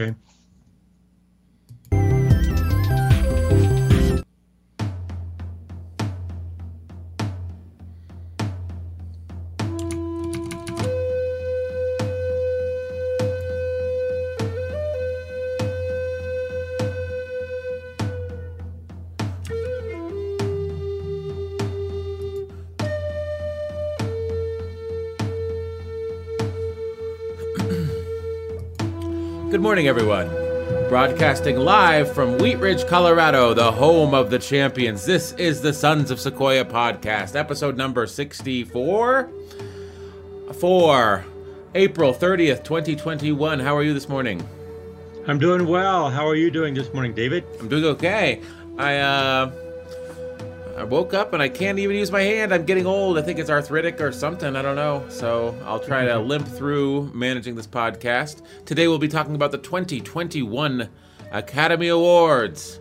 Okay. Morning, everyone. Broadcasting live from Wheat Ridge, Colorado, the home of the champions. This is the Sons of Sequoia podcast, episode number 64 for April 30th, 2021. How are you this morning? I'm doing well. How are you doing this morning, David? I'm doing okay. I uh I woke up and I can't even use my hand. I'm getting old. I think it's arthritic or something. I don't know. So I'll try to limp through managing this podcast. Today we'll be talking about the 2021 Academy Awards.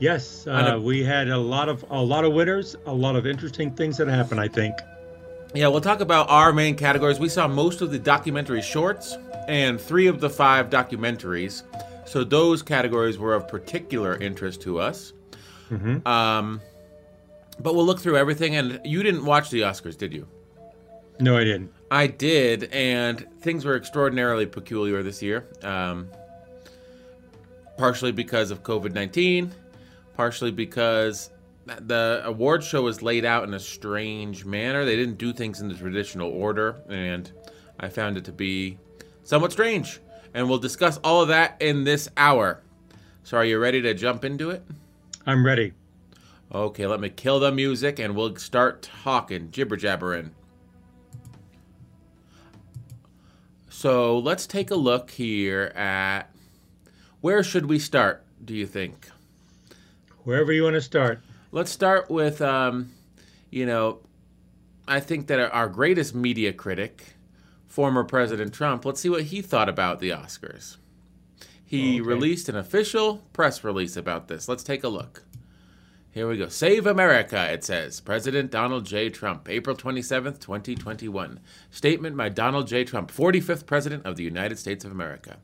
Yes, uh, a- we had a lot of a lot of winners, a lot of interesting things that happened. I think. Yeah, we'll talk about our main categories. We saw most of the documentary shorts and three of the five documentaries. So those categories were of particular interest to us. Mhm. Um, but we'll look through everything. And you didn't watch the Oscars, did you? No, I didn't. I did, and things were extraordinarily peculiar this year. Um, partially because of COVID 19, partially because the award show was laid out in a strange manner. They didn't do things in the traditional order, and I found it to be somewhat strange. And we'll discuss all of that in this hour. So, are you ready to jump into it? I'm ready. Okay, let me kill the music and we'll start talking, jibber jabbering. So let's take a look here at where should we start, do you think? Wherever you want to start. Let's start with, um, you know, I think that our greatest media critic, former President Trump, let's see what he thought about the Oscars. He Okay. released an official press release about this. Let's take a look. Here we go. Save America, it says. President Donald J. Trump, April 27th, 2021. Statement by Donald J. Trump, 45th President of the United States of America.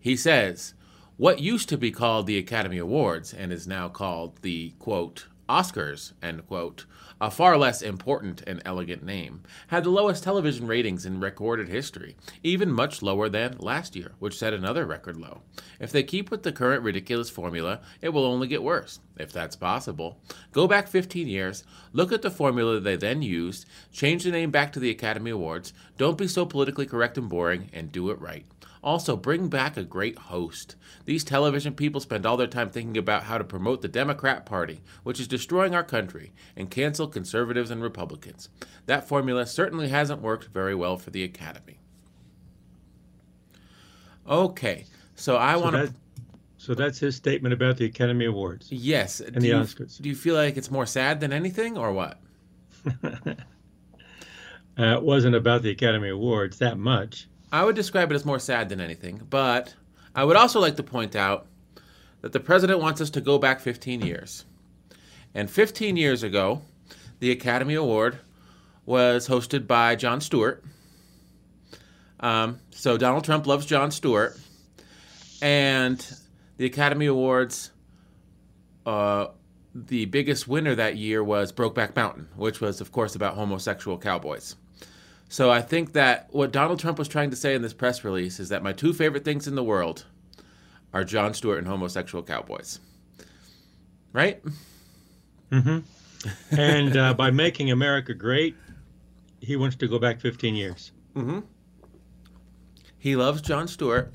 He says, What used to be called the Academy Awards and is now called the, quote, Oscars, end quote, a far less important and elegant name, had the lowest television ratings in recorded history, even much lower than last year, which set another record low. If they keep with the current ridiculous formula, it will only get worse, if that's possible. Go back 15 years, look at the formula they then used, change the name back to the Academy Awards, don't be so politically correct and boring, and do it right. Also, bring back a great host. These television people spend all their time thinking about how to promote the Democrat Party, which is destroying our country, and cancel conservatives and Republicans. That formula certainly hasn't worked very well for the Academy. Okay, so I So, want to. so that's his statement about the Academy Awards. Yes. and do the you, Oscars. Do you feel like it's more sad than anything, or what? Uh, it wasn't about the Academy Awards that much. I would describe it as more sad than anything, but I would also like to point out that the president wants us to go back 15 years. And 15 years ago, the Academy Award was hosted by Jon Stewart. Um, so Donald Trump loves Jon Stewart. And the Academy Awards, uh, the biggest winner that year was Brokeback Mountain, which was, of course, about homosexual cowboys. So I think that what Donald Trump was trying to say in this press release is that my two favorite things in the world are Jon Stewart and homosexual cowboys. Right? Mm-hmm. And uh, by making America great, he wants to go back 15 years. He loves Jon Stewart.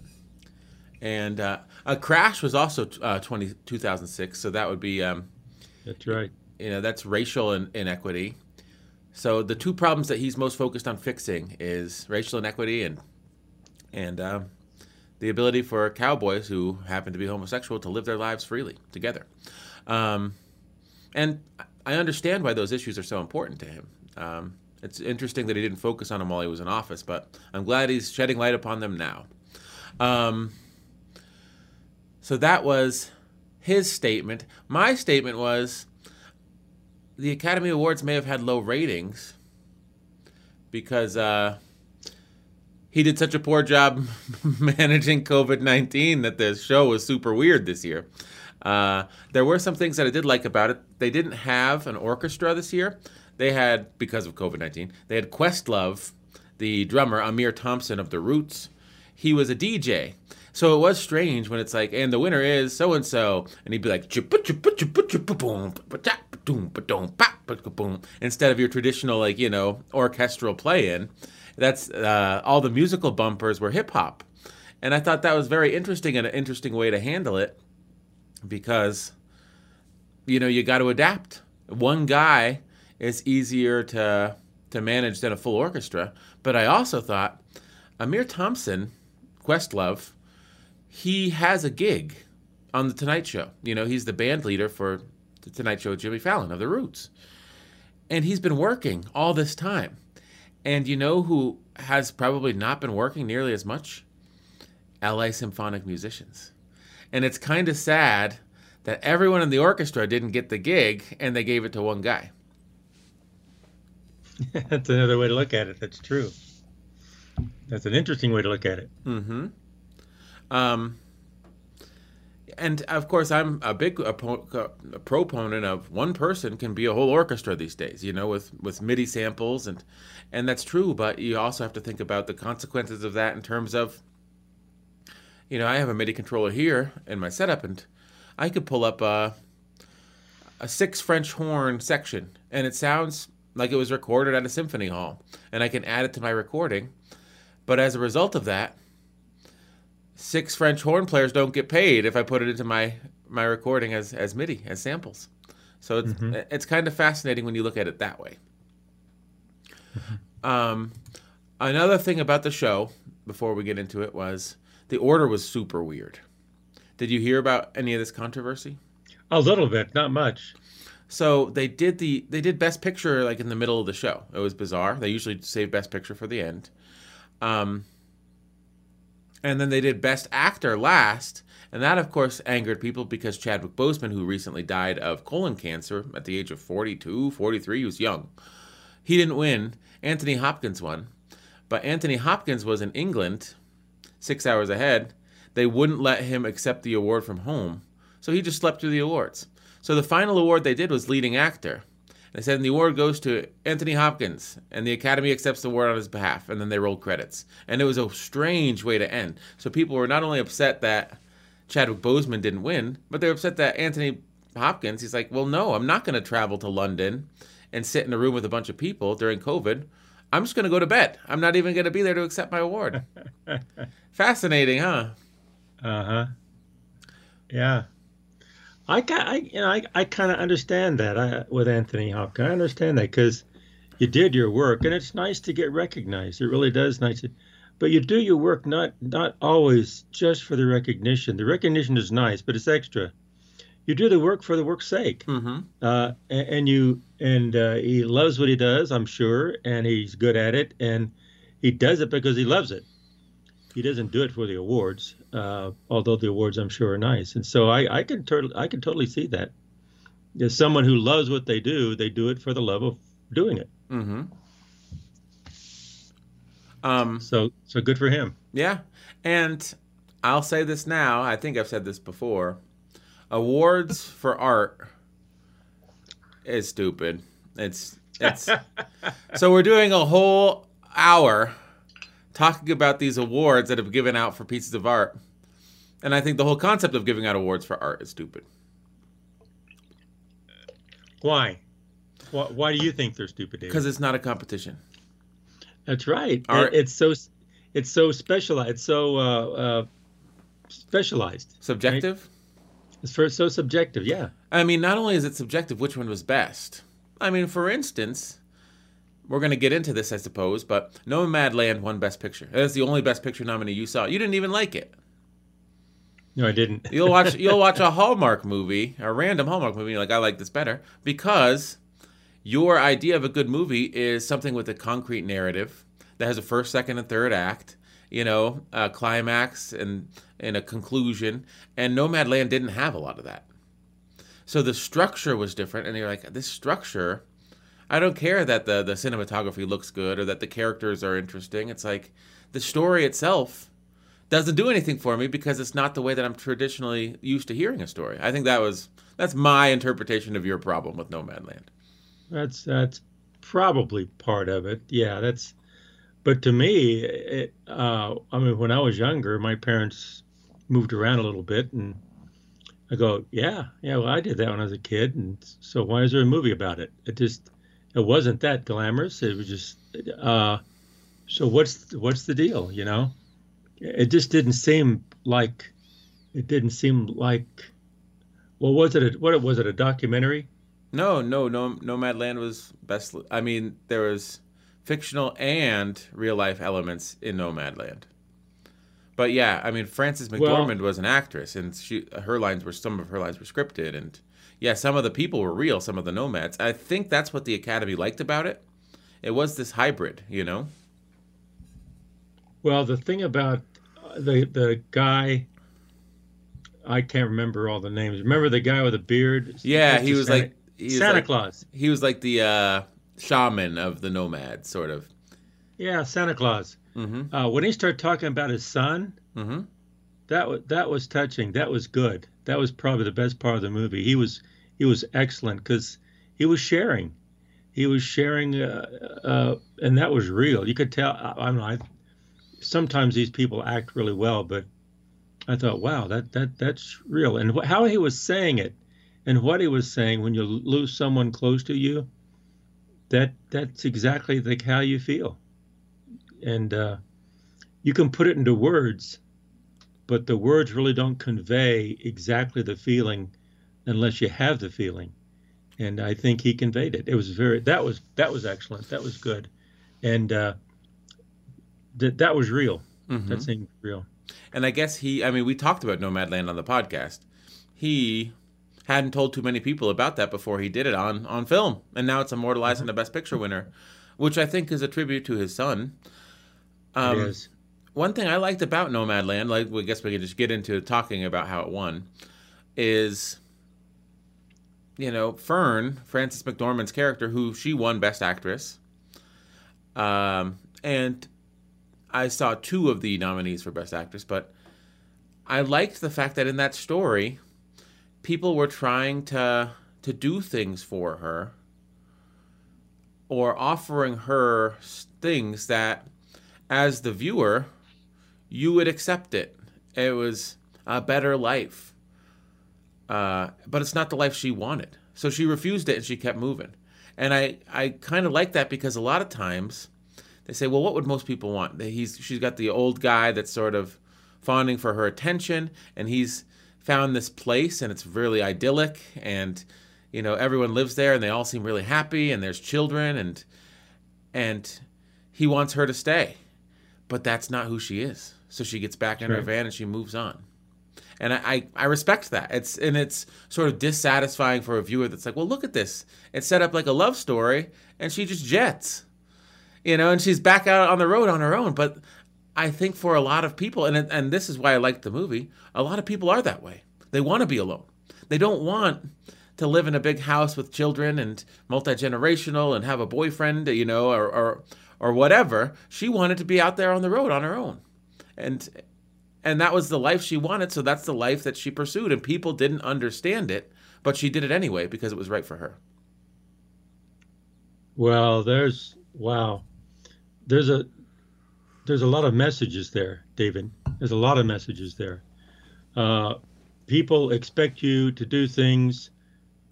And uh, a crash was also uh, 20, 2006, so that would be, um, That's right. you know, that's racial in- inequity. So the two problems that he's most focused on fixing is racial inequity and and um, the ability for cowboys who happen to be homosexual to live their lives freely together. Um, and I understand why those issues are so important to him. Um, it's interesting that he didn't focus on them while he was in office, but I'm glad he's shedding light upon them now. Um, so that was his statement. My statement was the Academy Awards may have had low ratings because uh, he did such a poor job managing COVID 19 that the show was super weird this year. Uh, there were some things that I did like about it. They didn't have an orchestra this year. They had, because of COVID 19, they had Questlove, the drummer, Ahmir Thompson of The Roots. He was a DJ. So it was strange when it's like, and the winner is so and so, and he'd be like, instead of your traditional, like, you know, orchestral play in. That's uh, all the musical bumpers were hip hop. And I thought that was very interesting and an interesting way to handle it because, you know, you got to adapt. One guy is easier to to manage than a full orchestra. But I also thought Ahmir Thompson, Questlove, he has a gig on the Tonight Show. You know, he's the band leader for the Tonight Show with Jimmy Fallon of the Roots. And he's been working all this time. And you know who has probably not been working nearly as much? LA Symphonic Musicians. And it's kind of sad that everyone in the orchestra didn't get the gig and they gave it to one guy. That's another way to look at it. That's true. That's an interesting way to look at it. Mm-hmm. Um, and of course, I'm a big a proponent of one person can be a whole orchestra these days. You know, with with MIDI samples and and that's true. But you also have to think about the consequences of that in terms of, you know, I have a MIDI controller here in my setup, and I could pull up a a six French horn section, and it sounds like it was recorded at a symphony hall, and I can add it to my recording. But as a result of that, six French horn players don't get paid if I put it into my my recording as as MIDI as samples. So it's mm-hmm. it's kind of fascinating when you look at it that way. Mm-hmm. Um, another thing about the show before we get into it was the order was super weird. Did you hear about any of this controversy? A little bit, not much. So they did the they did Best Picture like in the middle of the show. It was bizarre. They usually save Best Picture for the end. Um, and then they did Best Actor last, and that of course angered people because Chadwick Boseman, who recently died of colon cancer at the age of 42, 43, he was young. He didn't win. Anthony Hopkins won, but Anthony Hopkins was in England, six hours ahead. They wouldn't let him accept the award from home, so he just slept through the awards. So the final award they did was leading actor. They said, and the award goes to Anthony Hopkins, and the Academy accepts the award on his behalf. And then they rolled credits. And it was a strange way to end. So people were not only upset that Chadwick Boseman didn't win, but they're upset that Anthony Hopkins, he's like, well, no, I'm not going to travel to London and sit in a room with a bunch of people during COVID. I'm just going to go to bed. I'm not even going to be there to accept my award. Fascinating, huh? Uh huh. Yeah. I, I you know, I, I kind of understand that I, with Anthony Hopkins. I understand that because you did your work, and it's nice to get recognized. It really does nice. To, but you do your work not not always just for the recognition. The recognition is nice, but it's extra. You do the work for the work's sake, mm-hmm. uh, and, and, you and uh, he loves what he does, I'm sure, and he's good at it, and he does it because he loves it he doesn't do it for the awards, uh, although the awards I'm sure are nice. And so I, I can totally I can totally see that. As someone who loves what they do, they do it for the love of doing it. Mm-hmm. Um, so so good for him. Yeah, and I'll say this now. I think I've said this before. Awards for art is stupid. It's it's so we're doing a whole hour talking about these awards that have given out for pieces of art. And I think the whole concept of giving out awards for art is stupid. Why? Why, why do you think they're stupid? Because it's not a competition. That's right. Art, it's so it's so specialized. It's so uh, uh, specialized. Subjective. Right? It's for so subjective. Yeah. I mean, not only is it subjective, which one was best. I mean, for instance, we're going to get into this, I suppose, but Nomadland won Best Picture. That's the only Best Picture nominee you saw. You didn't even like it. No, I didn't. you'll watch you'll watch a Hallmark movie, a random Hallmark movie, like I like this better because your idea of a good movie is something with a concrete narrative that has a first, second, and third act. You know, a climax and and a conclusion. And Nomadland didn't have a lot of that. So the structure was different, and you're like, this structure I don't care that the the cinematography looks good or that the characters are interesting. It's like the story itself doesn't do anything for me because it's not the way that I'm traditionally used to hearing a story. I think that was that's my interpretation of your problem with Nomadland. That's that's probably part of it. Yeah, that's. But to me, it, uh, I mean, when I was younger, my parents moved around a little bit, and I go, yeah, yeah. Well, I did that when I was a kid, and so why is there a movie about it? It just, it wasn't that glamorous. It was just, uh, so what's what's the deal? You know, it just didn't seem like, it didn't seem like, well, was it a, what was it a documentary? No, no, no. Nomadland was best. I mean, there was fictional and real life elements in Nomadland. But yeah, I mean, Frances McDormand well, was an actress, and she her lines were some of her lines were scripted, and yeah, some of the people were real, some of the nomads. I think that's what the Academy liked about it. It was this hybrid, you know. Well, the thing about uh, the the guy I can't remember all the names. Remember the guy with the beard? Yeah, he was like Santa like, Claus. He was like the uh, shaman of the nomads, sort of. Yeah, Santa Claus. Mm-hmm. Uh, when he started talking about his son, mm-hmm. that was that was touching. That was good. That was probably the best part of the movie. He was he was excellent because he was sharing. He was sharing, uh, uh, and that was real. You could tell. I, I'm not. Sometimes these people act really well, but I thought, wow, that that that's real. And wh- how he was saying it, and what he was saying when you lose someone close to you that that's exactly like how you feel and uh, you can put it into words but the words really don't convey exactly the feeling unless you have the feeling. And i think he conveyed it. It was very that was that was excellent. That was good. And uh, that that was real. Mm-hmm. that seemed real. And i guess he i mean we talked about nomadland on the podcast. He hadn't told too many people about that before he did it on on film, and now it's immortalized in a Best Picture winner, which I think is a tribute to his son. Um, it is. One thing I liked about Nomadland, like I guess we can just get into talking about how it won, is you know Fern, Frances McDormand's character, who she won Best Actress. Um, and I saw two of the nominees for Best Actress, but I liked the fact that in that story people were trying to to do things for her or offering her things that as the viewer you would accept it. It was a better life. Uh, but it's not the life she wanted. So she refused it and she kept moving. And i i kind of like that because a lot of times they say well what would most people want? He's she's got the old guy that's sort of fawning for her attention and he's found this place and it's really idyllic and you know everyone lives there and they all seem really happy and there's children and and he wants her to stay. But that's not who she is so she gets back in her van and she moves on and I, I, I respect that it's and it's sort of dissatisfying for a viewer that's like well look at this it's set up like a love story and she just jets you know and she's back out on the road on her own but I think for a lot of people, and and this is why I like the movie. A lot of people are that way. They want to be alone. They don't want to live in a big house with children and multi generational and have a boyfriend, you know, or, or or whatever. She wanted to be out there on the road on her own, and and that was the life she wanted. So that's the life that she pursued, and people didn't understand it, but she did it anyway because it was right for her. Well, there's wow, there's a there's a lot of messages there, David. There's a lot of messages there. Uh, people expect you to do things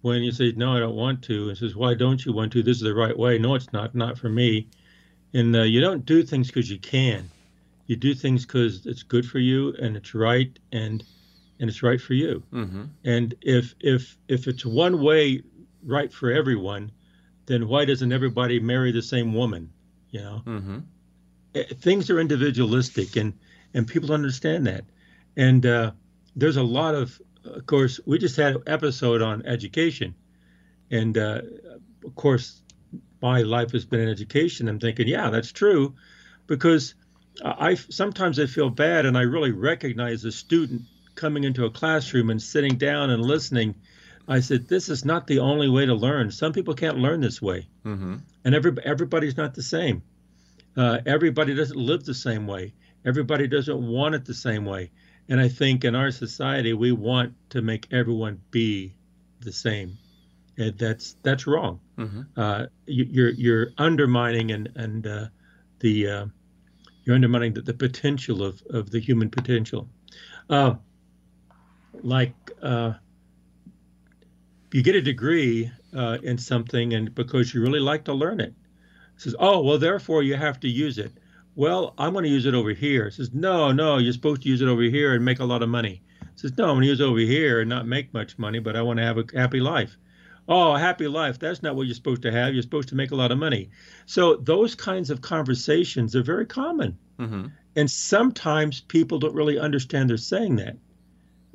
when you say no, I don't want to. And says, why don't you want to? This is the right way. No, it's not. Not for me. And uh, you don't do things because you can. You do things because it's good for you and it's right and and it's right for you. Mm-hmm. And if if if it's one way right for everyone, then why doesn't everybody marry the same woman? You know. Mm-hmm. Eh, things are individualistic and and people understand that and uh, there's a lot of of course we just had an episode on education and uh, of course my life has been in education i'm thinking yeah that's true because i sometimes i feel bad and i really recognize a student coming into a classroom and sitting down and listening i said this is not the only way to learn some people can't learn this way mm-hmm. and every, everybody's not the same Uh, everybody doesn't live the same way. Everybody doesn't want it the same way. And I think in our society, we want to make everyone be the same. And that's that's wrong. Mm-hmm. Uh, you, you're you're undermining and and uh, the uh, you're undermining the, the potential of, of the human potential. Uh, like uh, you get a degree uh, in something, and because you really like to learn it, it says, "Oh, well, therefore you have to use it." Well, I'm going to use it over here. It says, "No, no, you're supposed to use it over here and make a lot of money." It says, "No, I'm going to use it over here and not make much money, but I want to have a happy life." Oh, a happy life. That's not what you're supposed to have. You're supposed to make a lot of money. So those kinds of conversations are very common. Mm-hmm. And sometimes people don't really understand they're saying that.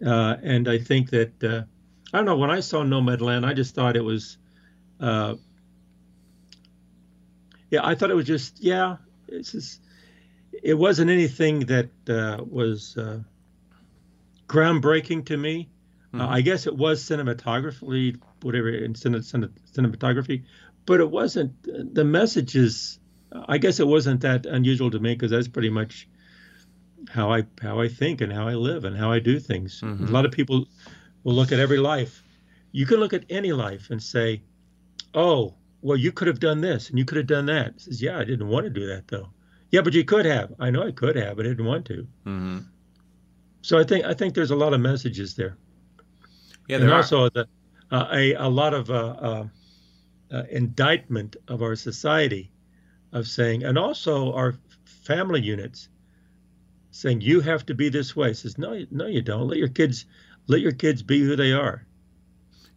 Uh, and I think that, uh, I don't know, when I saw Nomadland, I just thought it was, uh, yeah, I thought it was just, yeah, it's just, it wasn't anything that uh, was uh, groundbreaking to me. Uh, Mhm. I guess it was cinematographically, whatever, in cine, cine, cinematography, but it wasn't, the messages, I guess it wasn't that unusual to me because that's pretty much how I how I think and how I live and how I do things. Mhm. A lot of people will look at every life. You can look at any life and say, "Oh, well, you could have done this and you could have done that." It says, "Yeah, I didn't want to do that though." Yeah, but you could have. I know I could have, but I didn't want to. Mm-hmm. So I think I think there's a lot of messages there, Yeah, and are. also the, uh, a a lot of uh, uh, uh, indictment of our society, of saying, and also our family units, saying you have to be this way. Says no, no, you don't. Let your kids let your kids be who they are.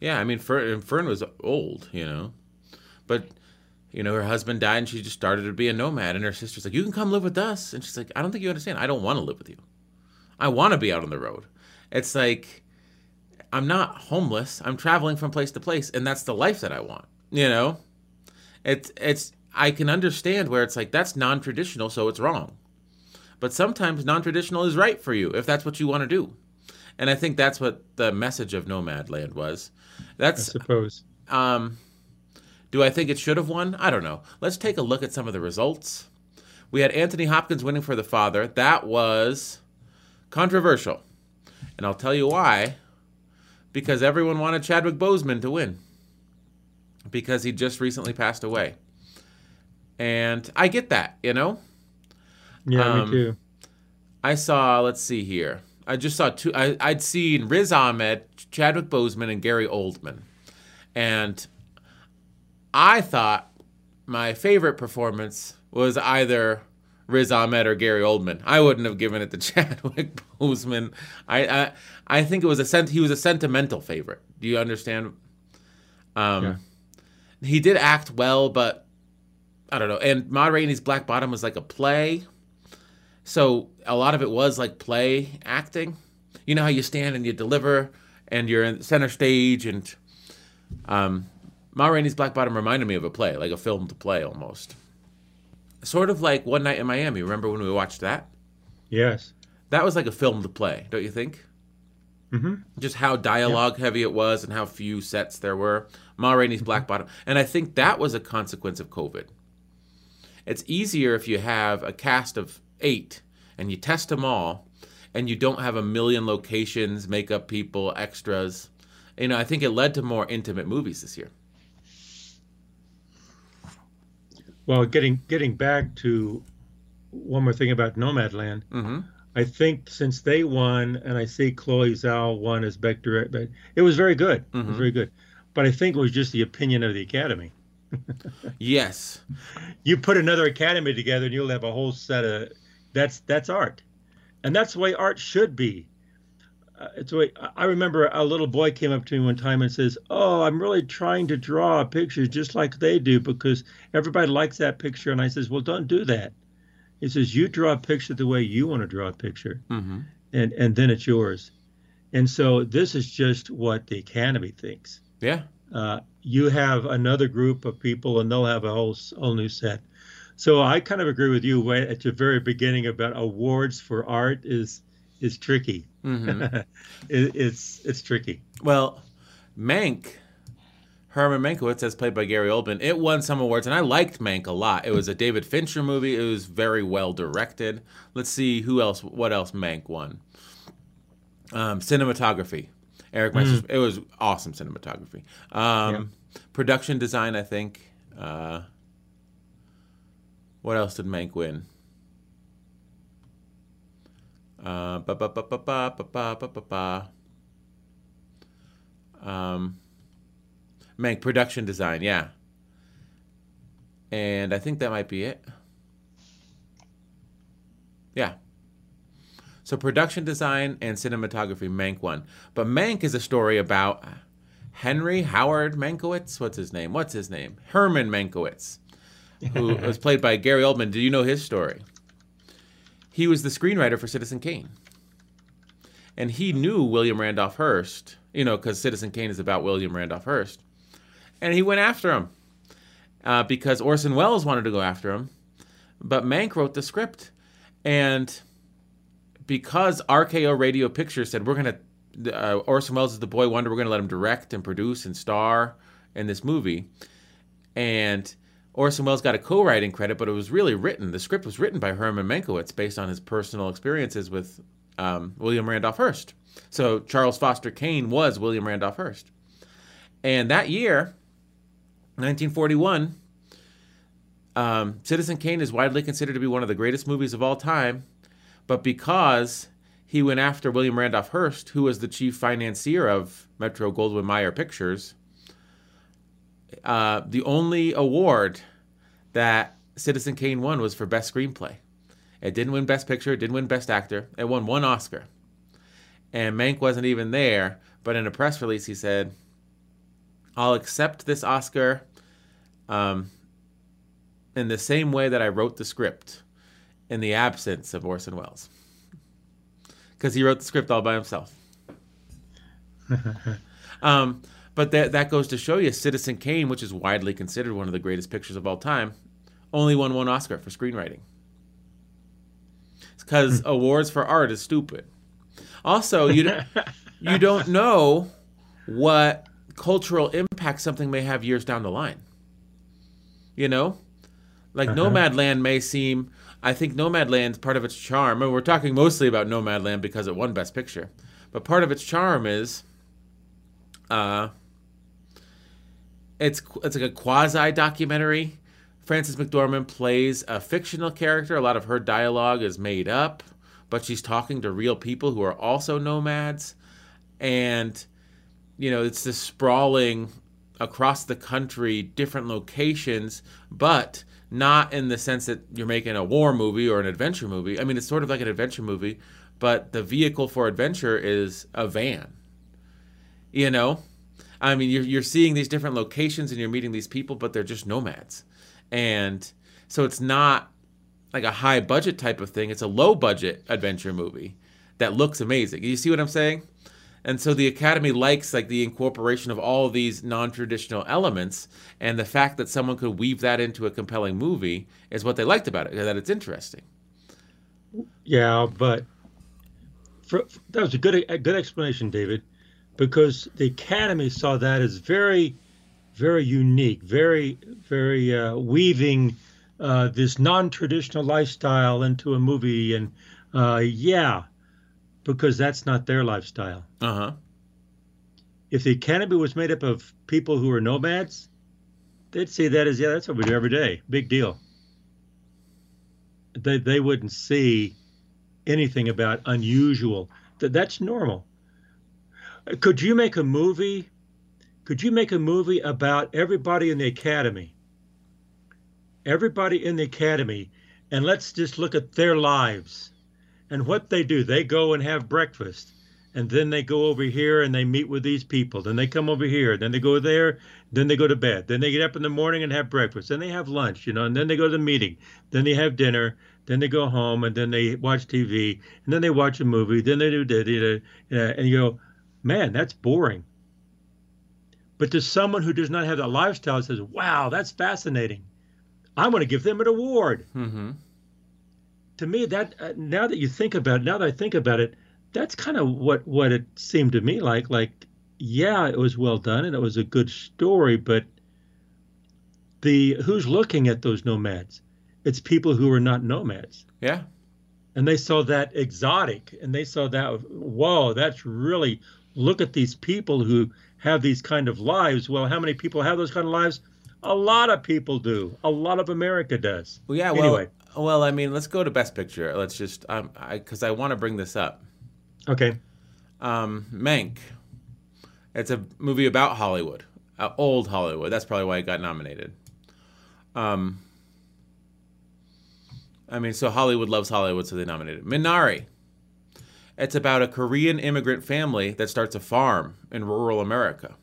Yeah, I mean, Fern, Fern was old, you know, but you know, her husband died, and she just started to be a nomad. And her sister's like, "You can come live with us," and she's like, "I don't think you understand. I don't want to live with you. I want to be out on the road. It's like I'm not homeless. I'm traveling from place to place, and that's the life that I want. You know, it's it's. I can understand where it's like that's non-traditional, so it's wrong. But sometimes non-traditional is right for you if that's what you want to do. And I think that's what the message of Nomadland was. That's I suppose. um, do I think it should have won? I don't know. Let's take a look at some of the results. We had Anthony Hopkins winning for The Father. That was controversial. And I'll tell you why. Because everyone wanted Chadwick Boseman to win. Because he just recently passed away. And I get that, you know? Yeah, Um, me too. I saw, let's see here. I just saw two. I, I'd seen Riz Ahmed, Chadwick Boseman, and Gary Oldman. And I thought my favorite performance was either Riz Ahmed or Gary Oldman. I wouldn't have given it to Chadwick Boseman. I I, I think it was a sent, he was a sentimental favorite. Do you understand? Um, Yeah. He did act well, but I don't know. And Ma Rainey's Black Bottom was like a play. So a lot of it was like play acting. You know how you stand and you deliver and you're in center stage and um Ma Rainey's Black Bottom reminded me of a play, like a filmed play almost. Sort of like One Night in Miami. Remember when we watched that? Yes. That was like a filmed play, don't you think? Mm-hmm. Just how dialogue heavy it was and how few sets there were. Ma Rainey's Black Bottom. And I think that was a consequence of COVID. It's easier if you have a cast of eight and you test them all and you don't have a million locations, makeup people, extras. You know, I think it led to more intimate movies this year. Well, getting getting back to one more thing about Nomadland, Mm-hmm. I think since they won, and I see Chloe Zhao won as Beck Direct, but it was very good. It Mhm. was very good. But I think it was just the opinion of the Academy. Yes. You put another Academy together, and you'll have a whole set of that's that's art, and that's the way art should be. Uh, it's way I remember a little boy came up to me one time and says, "Oh, I'm really trying to draw pictures just like they do because everybody likes that picture." And I says, "Well, don't do that." He says, "You draw a picture the way you want to draw a picture." Mm-hmm. and and then it's yours. And so this is just what the academy thinks. Yeah. Uh, you have another group of people, and they'll have a whole whole new set. So I kind of agree with you at the very beginning about awards for art is is tricky. Mm-hmm. it, it's it's tricky. Well, Mank Herman Mankiewicz, as played by Gary Oldman, it won some awards, and I liked Mank a lot. It was a David Fincher movie. It was very well directed. Let's see who else. What else Mank won? Um, cinematography. Eric Meister. It was awesome cinematography. Um, Production design, I think. Uh, what else did Mank win? Uh, ba ba ba ba ba ba ba ba ba ba. Um, Mank production design, yeah. And I think that might be it. Yeah. So production design and cinematography, Mank won. But Mank is a story about Henry Howard Mankiewicz. What's his name? What's his name? Herman Mankiewicz, who was played by Gary Oldman. Do you know his story? He was the screenwriter for Citizen Kane. And he knew William Randolph Hearst, you know, because Citizen Kane is about William Randolph Hearst. And he went after him uh, because Orson Welles wanted to go after him. But Mank wrote the script. And because RKO Radio Pictures said, we're going to, uh, Orson Welles is the boy wonder, we're going to let him direct and produce and star in this movie. And Orson Welles got a co-writing credit, but it was really written. The script was written by Herman Mankiewicz based on his personal experiences with um, William Randolph Hearst. So Charles Foster Kane was William Randolph Hearst. And that year, 1941, um, Citizen Kane is widely considered to be one of the greatest movies of all time, but because he went after William Randolph Hearst, who was the chief financier of Metro Goldwyn Mayer Pictures, uh, the only award that Citizen Kane won was for Best Screenplay. It didn't win Best Picture, it didn't win Best Actor. It won one Oscar. And Mank wasn't even there, but in a press release he said, I'll accept this Oscar um, in the same way that I wrote the script in the absence of Orson Welles. Because he wrote the script all by himself. um, but that, that goes to show you Citizen Kane, which is widely considered one of the greatest pictures of all time, only won one Oscar for screenwriting. It's because awards for art is stupid. Also, you don't, you don't know what cultural impact something may have years down the line. You know, like uh-huh. Nomadland may seem. I think Nomad Nomadland part of its charm, and we're talking mostly about Nomadland because it won Best Picture, but part of its charm is, uh, it's it's like a quasi documentary. Frances McDormand plays a fictional character. A lot of her dialogue is made up, but she's talking to real people who are also nomads, and you know it's this sprawling across the country, different locations, but not in the sense that you're making a war movie or an adventure movie. I mean, it's sort of like an adventure movie, but the vehicle for adventure is a van. You know, I mean, you're, you're seeing these different locations and you're meeting these people, but they're just nomads. And so it's not like a high budget type of thing, it's a low budget adventure movie that looks amazing. You see what I'm saying? And so the Academy likes like the incorporation of all of these non-traditional elements, and the fact that someone could weave that into a compelling movie is what they liked about it, that it's interesting. Yeah, but for, that was a good a good explanation, David because the Academy saw that as very, very unique, very, very uh, weaving uh, this non-traditional lifestyle into a movie, and uh, yeah, because that's not their lifestyle. Uh huh. If the Academy was made up of people who are nomads, they'd see that as yeah, that's what we do every day. Big deal. They they wouldn't see anything about unusual. That that's normal. Could you make a movie? Could you make a movie about everybody in the academy? Everybody in the academy, and let's just look at their lives and what they do. They go and have breakfast, and then they go over here and they meet with these people. Then they come over here, then they go there, then they go to bed. Then they get up in the morning and have breakfast. Then they have lunch, you know, and then they go to the meeting. Then they have dinner. Then they go home, and then they watch TV, and then they watch a movie. Then they do, da, and you go, man, that's boring. But to someone who does not have that lifestyle, says, wow, that's fascinating. I'm going to give them an award. Mm-hmm. To me, that uh, now that you think about it, now that I think about it, that's kind of what what it seemed to me like. Like, yeah, it was well done and it was a good story, but the who's looking at those nomads? It's people who are not nomads. Yeah. And they saw that exotic and they saw that whoa, that's really look at these people who have these kind of lives. Well, how many people have those kind of lives? A lot of people do. A lot of America does. Well, yeah. Well, anyway. well, I mean, let's go to Best Picture. Let's just, um, I, because I, I want to bring this up. Okay. Um, Mank. It's a movie about Hollywood, uh, old Hollywood. That's probably why it got nominated. Um, I mean, so Hollywood loves Hollywood, so they nominated Minari. It's about a Korean immigrant family that starts a farm in rural America.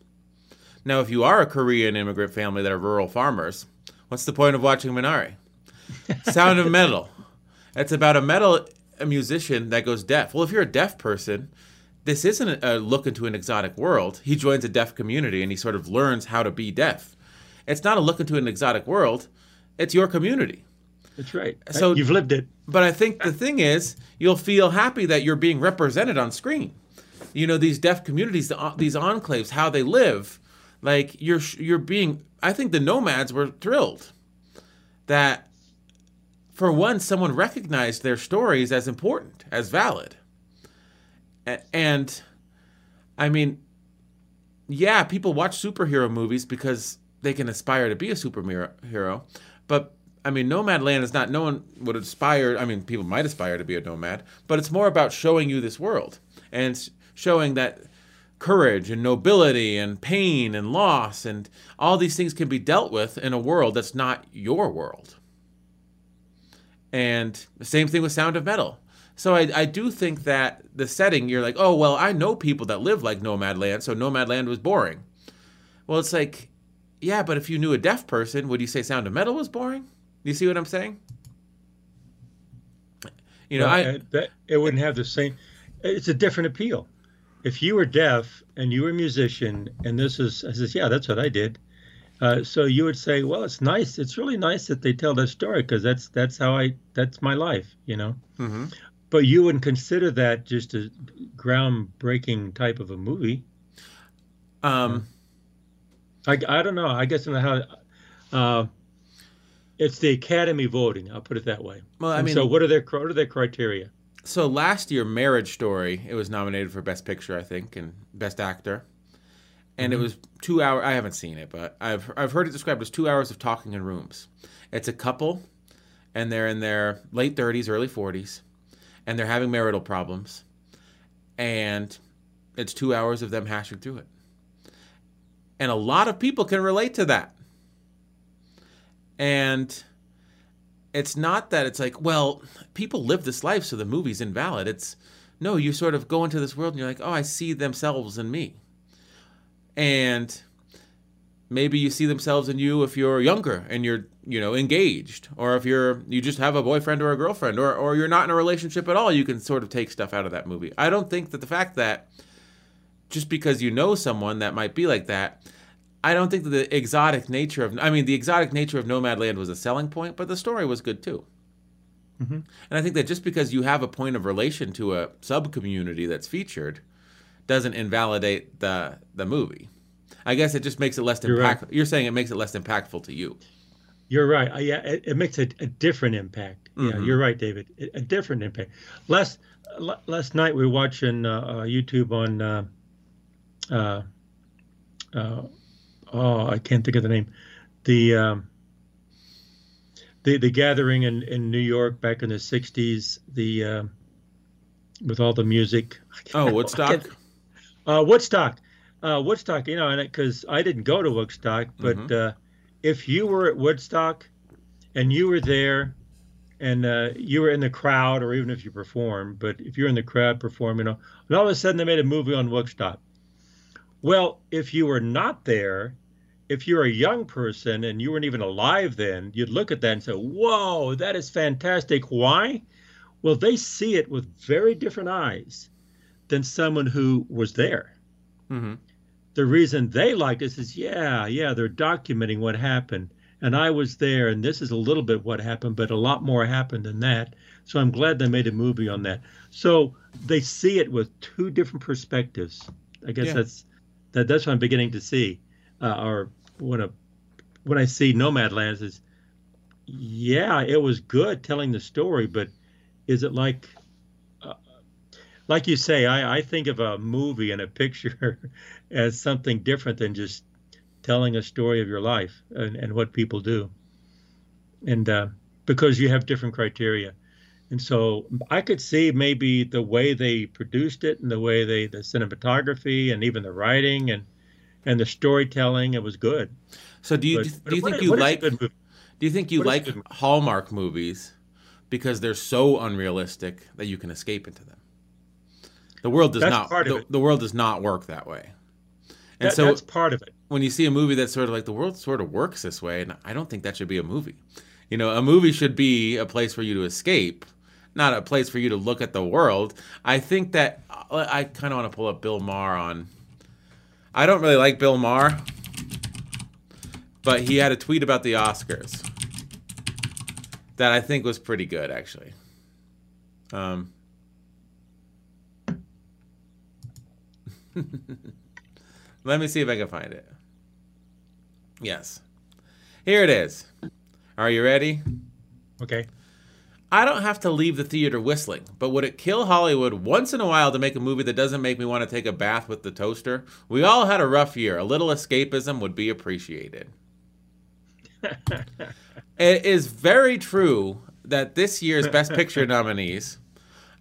Now, if you are a Korean immigrant family that are rural farmers, what's the point of watching Minari? Sound of Metal. It's about a metal a musician that goes deaf. Well, if you're a deaf person, this isn't a look into an exotic world. He joins a deaf community and he sort of learns how to be deaf. It's not a look into an exotic world. It's your community. That's right. Uh, so you've lived it. But I think the thing is, you'll feel happy that you're being represented on screen. You know, these deaf communities, uh, these enclaves, how they live. Like you're you're being. I think the nomads were thrilled that, for once, someone recognized their stories as important, as valid. And, I mean, yeah, people watch superhero movies because they can aspire to be a superhero, but I mean, Nomadland is not. No one would aspire. I mean, people might aspire to be a nomad, but it's more about showing you this world and showing that courage and nobility and pain and loss and all these things can be dealt with in a world that's not your world. And the same thing with Sound of Metal. So I, I do think that the setting, you're like, oh, well, I know people that live like Nomadland, so Nomadland was boring. Well, it's like, yeah, but if you knew a deaf person, would you say Sound of Metal was boring? You see what I'm saying? You know, well, I that, it wouldn't have the same. It's a different appeal. If you were deaf and you were a musician, and this is, I says, yeah, that's what I did. Uh, so you would say, well, it's nice. It's really nice that they tell that story because that's that's how I that's my life, you know. Mm-hmm. But you wouldn't consider that just a groundbreaking type of a movie. Um, I, I don't know. I guess in the how. Uh, it's the Academy voting. I'll put it that way. Well, I and mean, so what are their what are their criteria? So last year, Marriage Story, it was nominated for Best Picture, I think, and Best Actor, and mm-hmm. it was two hours. I haven't seen it, but I've I've heard it described as two hours of talking in rooms. It's a couple, and they're in their late thirties, early forties, and they're having marital problems, and it's two hours of them hashing through it. And a lot of people can relate to that. And it's not that it's like, well, people live this life, so the movie's invalid. It's no, you sort of go into this world and you're like, oh, I see themselves in me. And maybe you see themselves in you if you're younger and you're, you know, engaged, or if you're you just have a boyfriend or a girlfriend, or or you're not in a relationship at all, you can sort of take stuff out of that movie. I don't think that the fact that just because you know someone that might be like that I don't think that the exotic nature of I mean the exotic nature of Nomadland was a selling point, but the story was good too. Mm-hmm. And I think that just because you have a point of relation to a sub community that's featured doesn't invalidate the the movie. I guess it just makes it less impactful. Right. You're saying it makes it less impactful to you. You're right. Uh, yeah, it, it, makes a, a, different impact. Mm-hmm. Yeah, you're right, David. A, a different impact. Last last night we were watching uh, uh, YouTube on uh, uh, uh oh, I can't think of the name. The um, the the gathering in, in New York back in the '60s. The uh, with all the music. Oh, Woodstock. Uh, Woodstock, uh, Woodstock. You know, and because I didn't go to Woodstock, but mm-hmm. uh, if you were at Woodstock and you were there and uh, you were in the crowd, or even if you performed, but if you're in the crowd performing, you know, and all of a sudden they made a movie on Woodstock. Well, if you were not there, if you're a young person and you weren't even alive then, you'd look at that and say, Whoa, that is fantastic. Why? Well, they see it with very different eyes than someone who was there. Mm-hmm. The reason they like this is, yeah, yeah, they're documenting what happened. And I was there, and this is a little bit what happened, but a lot more happened than that. So I'm glad they made a movie on that. So they see it with two different perspectives. I guess yeah. that's that that's what I'm beginning to see, uh, or when a when I see Nomadland is, yeah, it was good telling the story, but is it like uh, like you say, I, I think of a movie and a picture as something different than just telling a story of your life and, and what people do. And uh, because you have different criteria. And so I could see maybe the way they produced it and the way they, the cinematography and even the writing and, and the storytelling, it was good. So do you, but, do you think you like, do you think you like Hallmark movies because they're so unrealistic that you can escape into them? The world does that's not, the, the, world does not work that way. And that, so that's part of it. When you see a movie that's sort of like the world sort of works this way, and I don't think that should be a movie. You know, a movie should be a place for you to escape, not a place for you to look at the world. I think that I kind of want to pull up Bill Maher on. I don't really like Bill Maher, but he had a tweet about the Oscars that I think was pretty good, actually. Um, Let me see if I can find it. Yes. Here it is. Are you ready? Okay. I don't have to leave the theater whistling, but would it kill Hollywood once in a while to make a movie that doesn't make me want to take a bath with the toaster? We all had a rough year. A little escapism would be appreciated. it is very true that this year's Best Picture nominees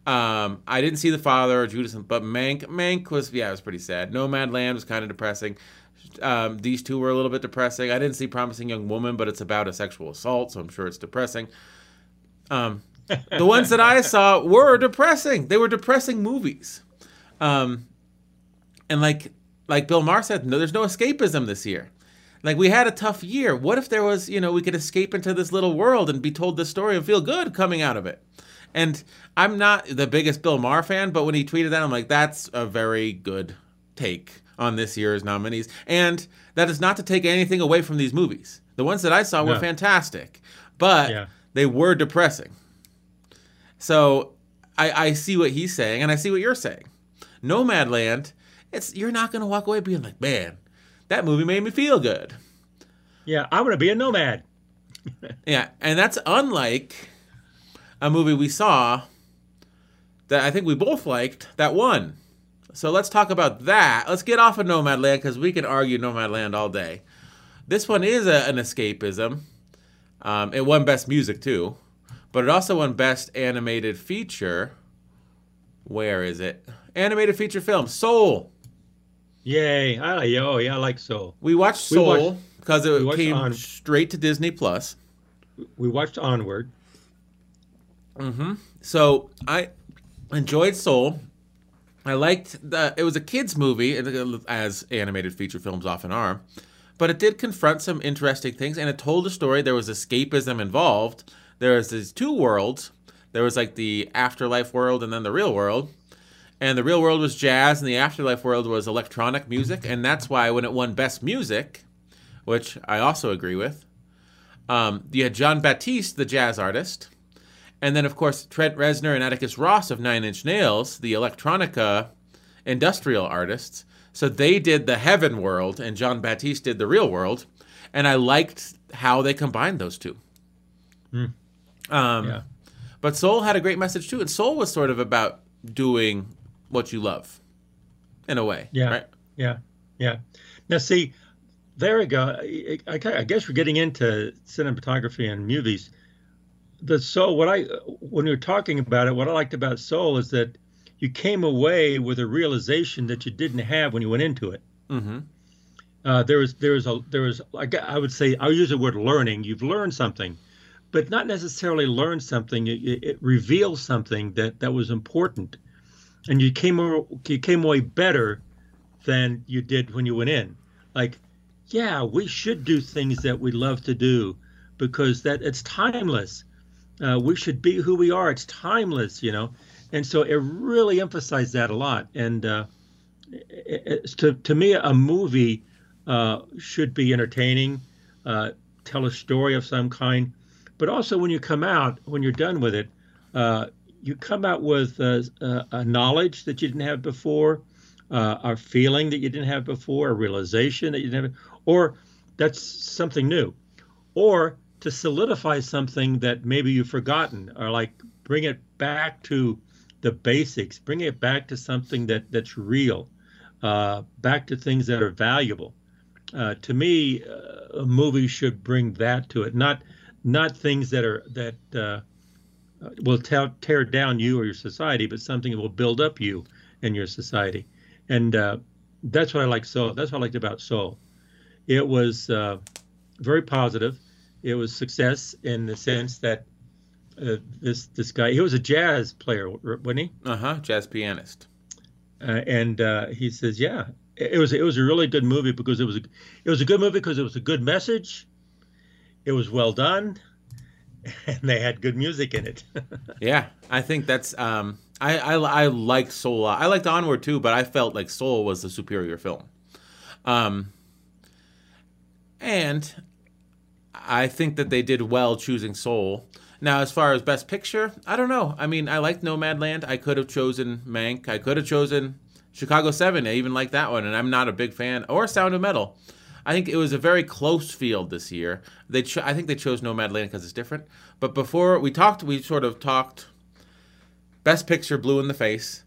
um, I didn't see the father or Judas, but Mank. Mank was yeah, it was pretty sad. Nomadland was kind of depressing. Um, these two were a little bit depressing. I didn't see Promising Young Woman, but it's about a sexual assault, so I'm sure it's depressing. Um, the ones that I saw were depressing. They were depressing movies. Um, and like like Bill Maher said, no, there's no escapism this year. Like we had a tough year. What if there was, you know, we could escape into this little world and be told this story and feel good coming out of it? And I'm not the biggest Bill Maher fan, but when he tweeted that, I'm like, that's a very good take on this year's nominees. And that is not to take anything away from these movies. The ones that I saw were fantastic, but yeah. They were depressing. So I, I see what he's saying, and I see what you're saying. Nomadland, it's you're not going to walk away being like, man, that movie made me feel good. Yeah, I want to be a nomad. yeah, and that's unlike a movie we saw that I think we both liked that won. So let's talk about that. Let's get off of Nomadland because we can argue Nomadland all day. This one is a, an escapism. Um, it won Best Music too, but it also won Best Animated Feature. Where is it? Animated Feature Film. Soul. Yay! I, oh yeah, I like Soul. We watched Soul because it came on, straight to Disney Plus. We watched Onward. Mm-hmm. So I enjoyed Soul. I liked the. It was a kids' movie, as animated feature films often are, but it did confront some interesting things, and it told a story. There was escapism involved. There was these two worlds. There was like the afterlife world and then the real world. And the real world was jazz, and the afterlife world was electronic music, and that's why when it won Best Music, which I also agree with, um, you had Jon Batiste, the jazz artist, and then, of course, Trent Reznor and Atticus Ross of Nine Inch Nails, the electronica industrial artists. So they did the heaven world, and Jon Batiste did the real world. And I liked how they combined those two. Mm. Um, yeah. But Soul had a great message too. And Soul was sort of about doing what you love in a way. Yeah. Right? Yeah. Yeah. Now, see, there we go. I, I guess we're getting into cinematography and movies the soul what i when you're talking about it what i liked about soul is that you came away with a realization that you didn't have when you went into it mm-hmm. uh, there was there was a there was like I would say I'll use the word learning. You've learned something, but not necessarily learned something. It, it reveals something that that was important, and you came you came away better than you did when you went in. Like, yeah, we should do things that we love to do because that it's timeless. Uh, we should be who we are. It's timeless, you know. And so it really emphasized that a lot. And uh, it, to, to me, a movie uh, should be entertaining, uh, tell a story of some kind. But also, when you come out, when you're done with it, uh, you come out with uh, a knowledge that you didn't have before, uh, a feeling that you didn't have before, a realization that you didn't have, or that's something new, or to solidify something that maybe you've forgotten, or like bring it back to the basics, bring it back to something that that's real, uh, back to things that are valuable. Uh, to me, uh, a movie should bring that to it, not not things that are that uh, will tear, tear down you or your society, but something that will build up you and your society. And uh, that's what I like. So that's what I liked about Soul. It was uh, very positive. It was success in the sense that uh, this this guy he was a jazz player, wasn't he? Uh huh. Jazz pianist. Uh, and uh, he says, yeah, it was it was a really good movie because it was a it was a good movie because it was a good message. It was well done, and they had good music in it. yeah, I think that's um, I I I liked Soul. I liked Onward too, but I felt like Soul was the superior film. Um, and I think that they did well choosing Soul. Now, as far as Best Picture, I don't know. I mean, I liked Nomadland. I could have chosen Mank. I could have chosen Chicago 7. I even like that one, and I'm not a big fan. Or Sound of Metal. I think it was a very close field this year. They, cho- I think they chose Nomadland because it's different. But before we talked, we sort of talked Best Picture, Blue in the Face.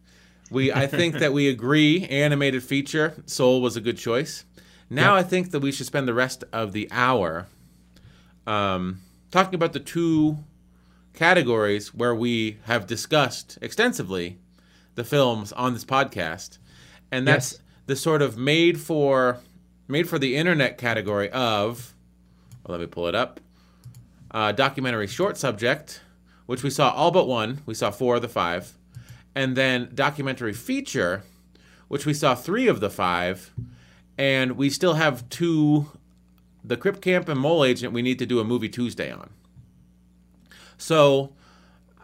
We, I think that we agree. Animated feature, Soul was a good choice. Now yep. I think that we should spend the rest of the hour um, talking about the two categories where we have discussed extensively the films on this podcast, and that's yes. the sort of made for made for the internet category of. Well, let me pull it up. Uh, documentary short subject, which we saw all but one. We saw four of the five, and then documentary feature, which we saw three of the five, and we still have two. The Crip Camp and Mole Agent. We need to do a movie Tuesday on. So,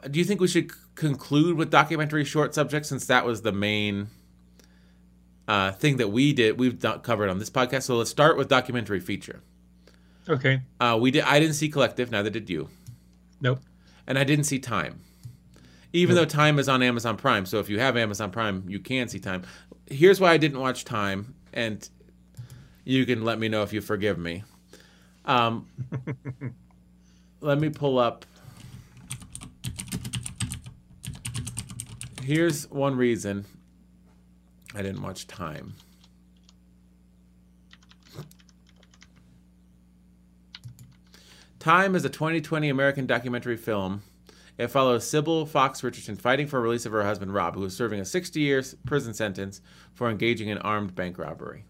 do you think we should conclude with documentary short subjects since that was the main uh, thing that we did we've covered on this podcast? So let's start with documentary feature. Okay. Uh, we did. I didn't see Collective. Neither did you. Nope. And I didn't see Time. Even nope. though Time is on Amazon Prime, so if you have Amazon Prime, you can see Time. Here's why I didn't watch Time, and you can let me know if you forgive me. Um, let me pull up here's one reason I didn't watch Time. Time is a 2020 American documentary film. It follows Sybil Fox Richardson fighting for release of her husband Rob, who is serving a 60 years prison sentence for engaging in armed bank robbery.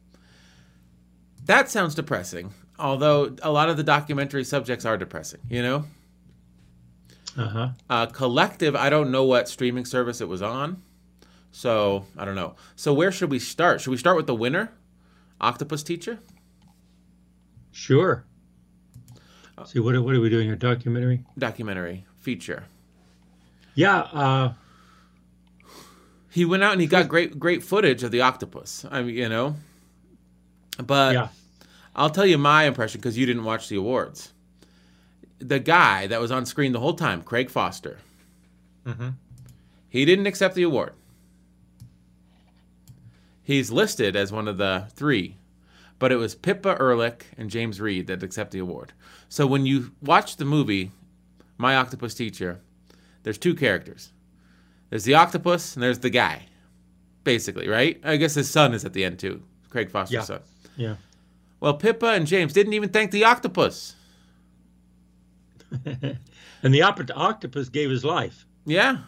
That sounds depressing, although a lot of the documentary subjects are depressing, you know? Uh-huh. Uh, Collective, I don't know what streaming service it was on. So, I don't know. So, where should we start? Should we start with the winner? Octopus Teacher? Sure. Uh, See, what, what are we doing here? Documentary? Documentary. Feature. Yeah. Uh, he went out and he got great great footage of the octopus. I mean, you know. But yeah. I'll tell you my impression because you didn't watch the awards the guy that was on screen the whole time, Craig Foster, mm-hmm. he didn't accept the award. He's listed as one of the three, but it was Pippa Ehrlich and James Reed that accept the award. So when you watch the movie, My Octopus Teacher, there's two characters. There's the octopus and there's the guy, basically, right? I guess his son is at the end too, Craig Foster's yeah. son. Yeah. Well, Pippa and James didn't even thank the octopus. And the octopus gave his life. Yeah.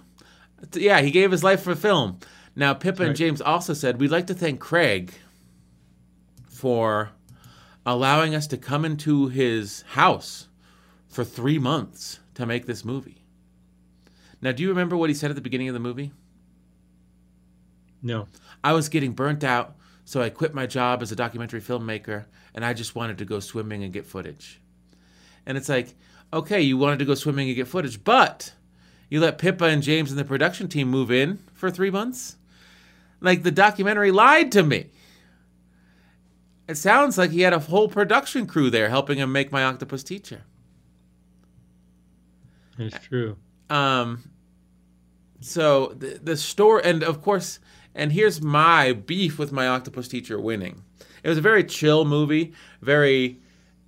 Yeah, he gave his life for film. Now, Pippa right. and James also said, We'd like to thank Craig for allowing us to come into his house for three months to make this movie. Now, do you remember what he said at the beginning of the movie? No. I was getting burnt out, so I quit my job as a documentary filmmaker, and I just wanted to go swimming and get footage. And it's like, okay, you wanted to go swimming and get footage, but you let Pippa and James and the production team move in for three months? Like the documentary lied to me. It sounds like he had a whole production crew there helping him make my octopus teacher. It's true. Um, so the, the story, and of course, And here's my beef with my octopus teacher winning. It was a very chill movie, very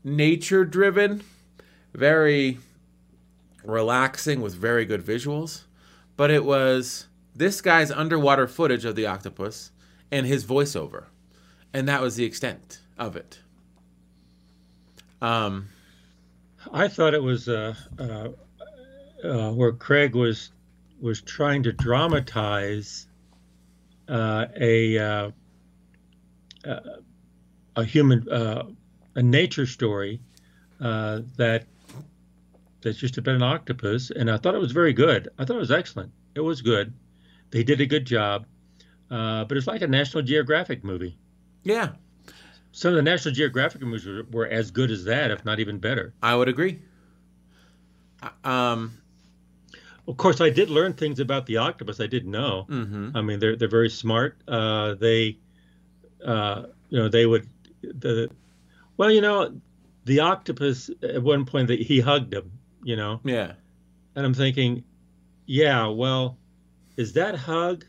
nature driven, very relaxing with very good visuals. But it was this guy's underwater footage of the octopus and his voiceover. And that was the extent of it. Um, I thought it was uh, uh, uh, where Craig was was trying to dramatize uh, a uh, uh, a human a nature story that that's just about an octopus, and I thought it was very good. I thought it was excellent. It was good. They did a good job, but it's like a National Geographic movie. Yeah, some of the National Geographic movies were, were, as good as that, if not even better. I would agree. Um, of course, I did learn things about the octopus I didn't know. Mm-hmm. I mean, they're they're very smart. Uh, they, uh, you know, they would the, well, you know, the octopus at one point that he hugged him, you know. Yeah. And I'm thinking, yeah, well, is that hug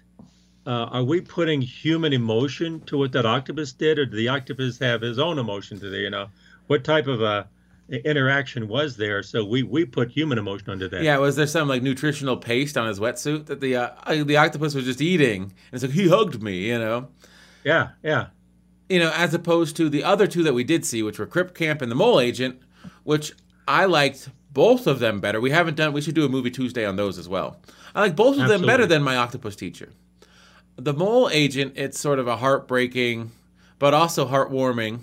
uh, are we putting human emotion to what that octopus did, or did the octopus have his own emotion to the, you know, what type of a interaction was there? So we we put human emotion under that. Yeah, was there some like nutritional paste on his wetsuit that the uh, the octopus was just eating, and it's like he hugged me, you know? Yeah, yeah. You know, as opposed to the other two that we did see, which were Crip Camp and the Mole Agent, which I liked both of them better. We haven't done. We should do a movie Tuesday on those as well. I like both of Absolutely. them better than my octopus teacher the mole agent, it's sort of a heartbreaking, but also heartwarming.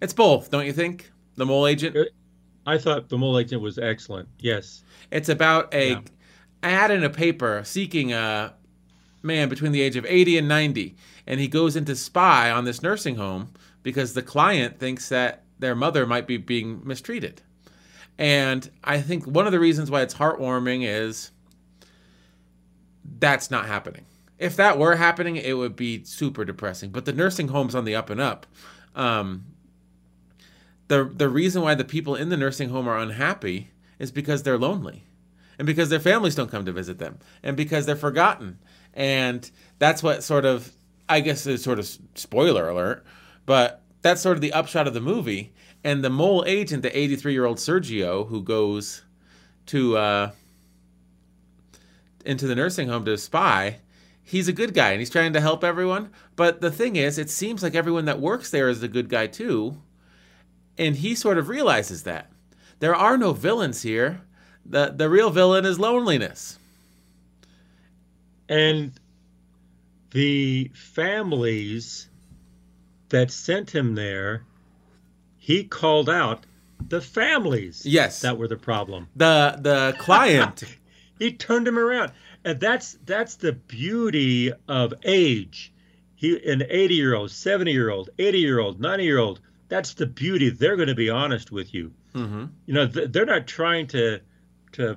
It's both, don't you think? The mole agent. I thought the mole agent was excellent. Yes. It's about a yeah. ad in a paper seeking a man between the age of 80 and 90, and he goes into spy on this nursing home because the client thinks that their mother might be being mistreated. And I think one of the reasons why it's heartwarming is that's not happening if that were happening, it would be super depressing. But the nursing home's on the up and up. Um, the the reason why the people in the nursing home are unhappy is because they're lonely, and because their families don't come to visit them, and because they're forgotten. And that's what sort of I guess is sort of spoiler alert, but that's sort of the upshot of the movie. And the mole agent, the 83 year old Sergio, who goes to uh, into the nursing home to spy, he's a good guy and he's trying to help everyone. But the thing is, it seems like everyone that works there is a good guy too. And he sort of realizes that. There are no villains here. The the real villain is loneliness. And the families that sent him there, he called out the families. Yes. That were the problem. The the client. he turned him around and that's that's the beauty of age. He an 80 year old, 70 year old, 80 year old, 90 year old. That's the beauty. They're going to be honest with you. Mm-hmm. You know, they're not trying to to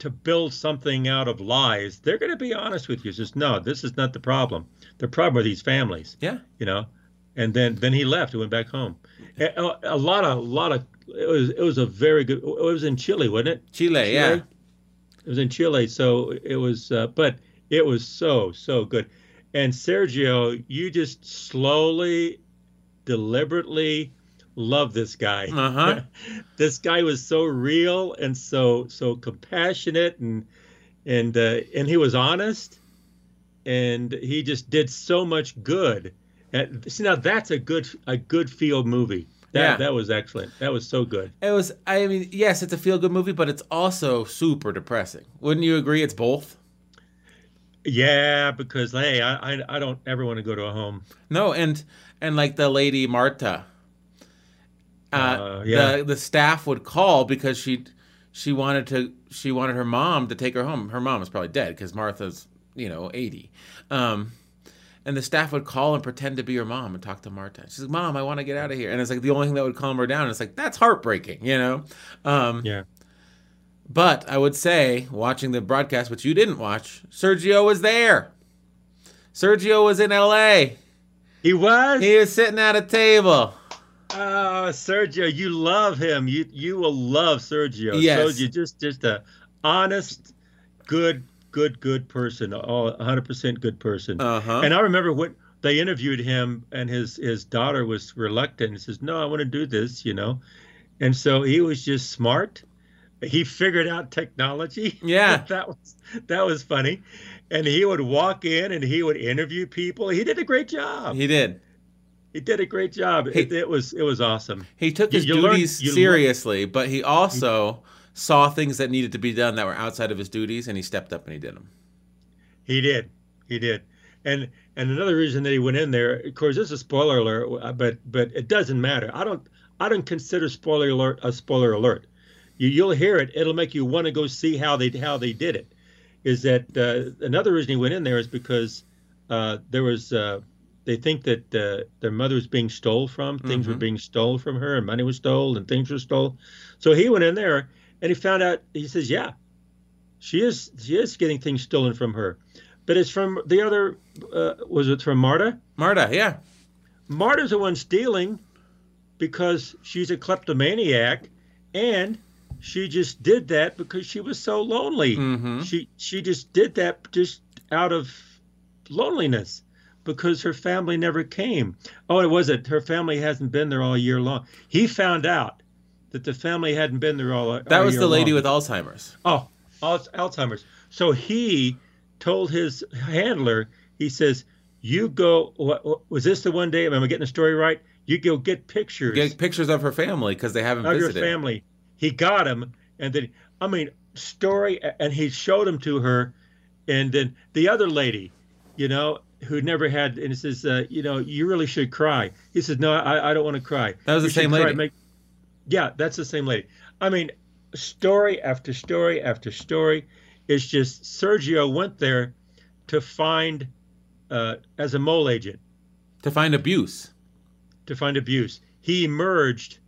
to build something out of lies. They're going to be honest with you. Just no, this is not the problem. The problem are these families. Yeah. You know, and then then he left. He went back home. A, a, lot of a lot of it was it was a very good. It was in Chile, wasn't it? Chile, Chile? yeah. It was in Chile, so it was, uh, but it was so so good. And Sergio, you just slowly, deliberately love this guy. Uh-huh. this guy was so real and so so compassionate and and uh, and he was honest and he just did so much good. And, see now that's a good a good field movie. That, yeah. that was excellent. That was so good. It was. I mean, yes, it's a feel good movie, but it's also super depressing. Wouldn't you agree? It's both. Yeah, because hey, I I, I don't ever want to go to a home. No, and and like the lady Marta. Uh, uh, yeah. The the staff would call because she she wanted to she wanted her mom to take her home. Her mom was probably dead because Martha's you know eighty. Um, and the staff would call and pretend to be her mom and talk to Marta. She's like, "Mom, I want to get out of here," and it's like the only thing that would calm her down. And it's like that's heartbreaking, you know. Um, yeah. But I would say, watching the broadcast, which you didn't watch, Sergio was there. Sergio was in L.A. He was. He was sitting at a table. Oh, Sergio, you love him. You you will love Sergio. Yes. Sergio, just just a honest, good good, good person. All 100% good person. Uh huh. And I remember when they interviewed him, and his his daughter was reluctant. He says, "No, I want to do this," you know. And so he was just smart. He figured out technology. Yeah. that was that was funny. And he would walk in and he would interview people. He did a great job. He did. He did a great job. He- it, it was it was awesome. He took his you duties you learn- seriously, but he also saw things that needed to be done that were outside of his duties, and he stepped up and he did them. He did. He did. And and another reason that he went in there, of course, this is a spoiler alert, but but it doesn't matter. I don't I don't consider spoiler alert a spoiler alert. You you'll hear it. It'll make you want to go see how they how they did it. Is that uh, another reason he went in there is because uh, there was uh, they think that uh, their mother was being stole from. Things were Mhm. being stole from her, and money was stole, and things were stole. So he went in there and he found out. He says, "Yeah, she is she is getting things stolen from her." But it's from the other. Uh, was it from Marta? Marta, yeah. Marta's the one stealing because she's a kleptomaniac, and she just did that because she was so lonely. Mm-hmm. She she just did that just out of loneliness because her family never came. Oh, it was it. Her family hasn't been there all year long. He found out that the family hadn't been there all. That all was the lady long. with Alzheimer's. Oh, Alzheimer's. So he told his handler, he says, "You go. What, was this the one day? Am I getting the story right? You go get pictures Get pictures of her family because they haven't of your visited. family." He got them, and then I mean, story, and he showed them to her, and then the other lady, you know, who never had, and he says, uh, "You know, you really should cry." He says, "No, I, I don't want to cry." That was You the same lady. Make- yeah, that's the same lady. I mean, story after story after story. It's just Sergio went there to find, uh, as a mole agent, To find abuse. to find abuse. He emerged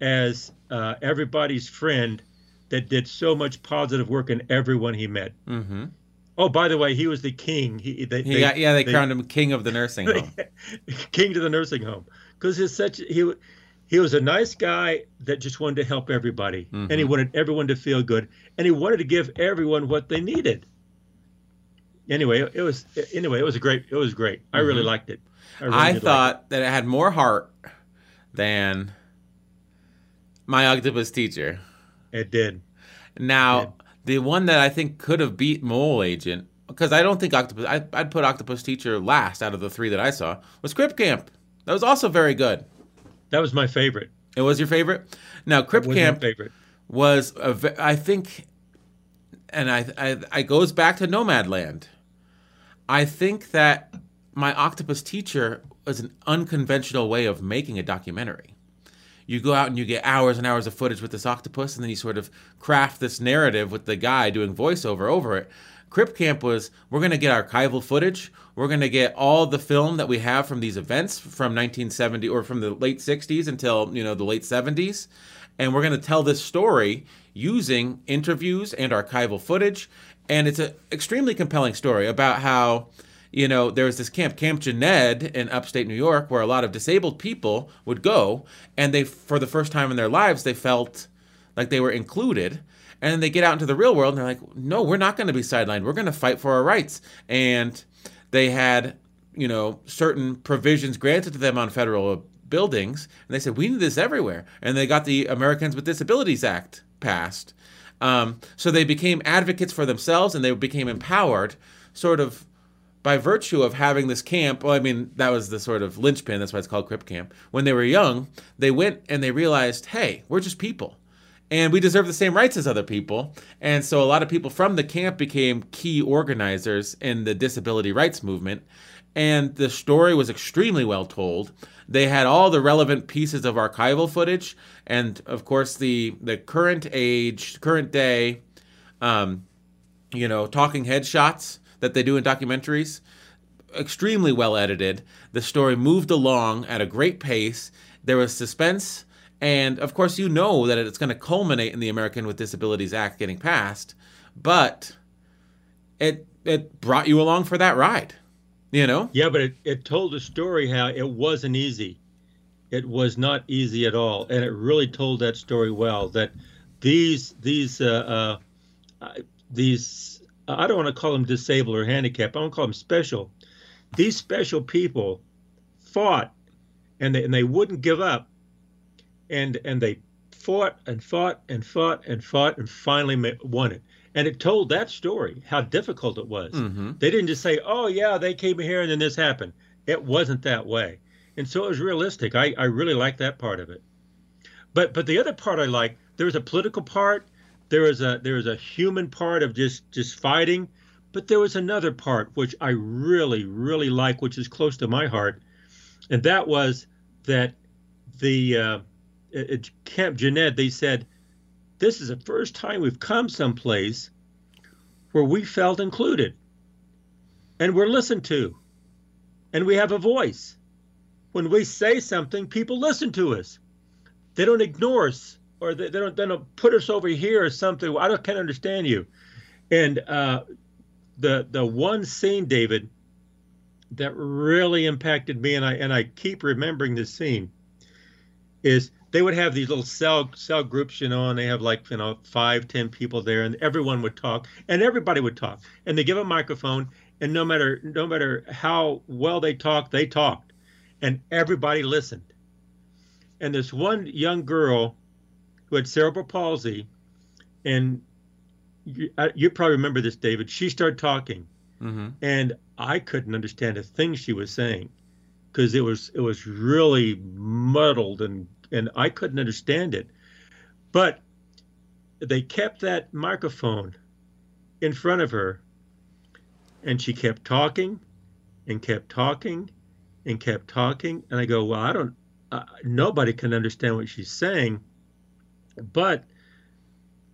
as uh, everybody's friend that did so much positive work in everyone he met. Mm-hmm. Oh, by the way, he was the king. He, they, He they- got, yeah, they, they- crowned him king of the nursing home. king to the nursing home because he's such he he was a nice guy that just wanted to help everybody and he Mhm. wanted everyone to feel good and he wanted to give everyone what they needed anyway it was anyway it was a great it was great i really Mhm. liked it i, really I did like thought that it had more heart than my octopus teacher. it. it did Now, the one that I think could have beat Mole Agent, because I don't think Octopus, I, I'd put Octopus Teacher last out of the three that I saw, was Crip Camp. That was also very good. That was my favorite It was your favorite? Now, Crip was Camp favorite was, a, I think, and I, I, I goes back to Nomadland. I think that my Octopus Teacher was an unconventional way of making a documentary. You go out and you get hours and hours of footage with this octopus, and then you sort of craft this narrative with the guy doing voiceover over it. Crip Camp was we're going to get archival footage. We're going to get all the film that we have from these events from 1970 or from the late 60s until you know the late 70s, and we're going to tell this story using interviews and archival footage. And it's an extremely compelling story about how you know, there was this camp, Camp Jened in upstate New York, where a lot of disabled people would go, and they, for the first time in their lives, they felt like they were included. And then they get out into the real world, and they're like, no, we're not going to be sidelined. We're going to fight for our rights. And they had, you know, certain provisions granted to them on federal buildings, and they said, we need this everywhere. And they got the Americans with Disabilities Act passed. Um, so they became advocates for themselves, and they became empowered, sort of by virtue of having this camp, well, I mean, that was the sort of linchpin. That's why it's called Crip Camp. When they were young, they went and they realized, hey, we're just people. And we deserve the same rights as other people. And so a lot of people from the camp became key organizers in the disability rights movement. And the story was extremely well told. They had all the relevant pieces of archival footage. And of course, the, the current age, current day, um, you know, talking head shots that they do in documentaries. Extremely well edited. The story moved along at a great pace. There was suspense. And of course, you know that it's going to culminate in the American with Disabilities Act getting passed. But it, it brought you along for that ride, you know? Yeah, but it, it told a story how it wasn't easy. It was not easy at all, and it really told that story well. That these these uh, uh, these I don't want to call them disabled or handicapped. I want to call them special. These special people fought, and they and they wouldn't give up, and and they fought and fought and fought and fought and finally won it. And it told that story how difficult it was. Mm-hmm. They didn't just say, "Oh yeah, they came here and then this happened." It wasn't that way, and so it was realistic. I I really like that part of it. But but the other part I like there was a political part, there was a there was a human part of just just fighting, but there was another part which I really really like, which is close to my heart, and that was that the uh, at Camp Jened, they said this is the first time we've come someplace where we felt included and we're listened to and we have a voice. When we say something, people listen to us. They don't ignore us or they, they don't they don't put us over here or something. I don't can't understand you. And uh, the the one scene, David, that really impacted me, and I and I keep remembering this scene, is they would have these little cell cell groups, you know, and they have like you know five, ten people there, and everyone would talk, and everybody would talk, and they give a microphone, and no matter no matter how well they talked, they talked, and everybody listened. And this one young girl who had cerebral palsy, and you, you probably remember this, David. She started talking, mm-hmm. and I couldn't understand a thing she was saying because it was it was really muddled and and I couldn't understand it. But they kept that microphone in front of her, and she kept talking, and kept talking, and kept talking. And I go, well, I don't uh, nobody can understand what she's saying, but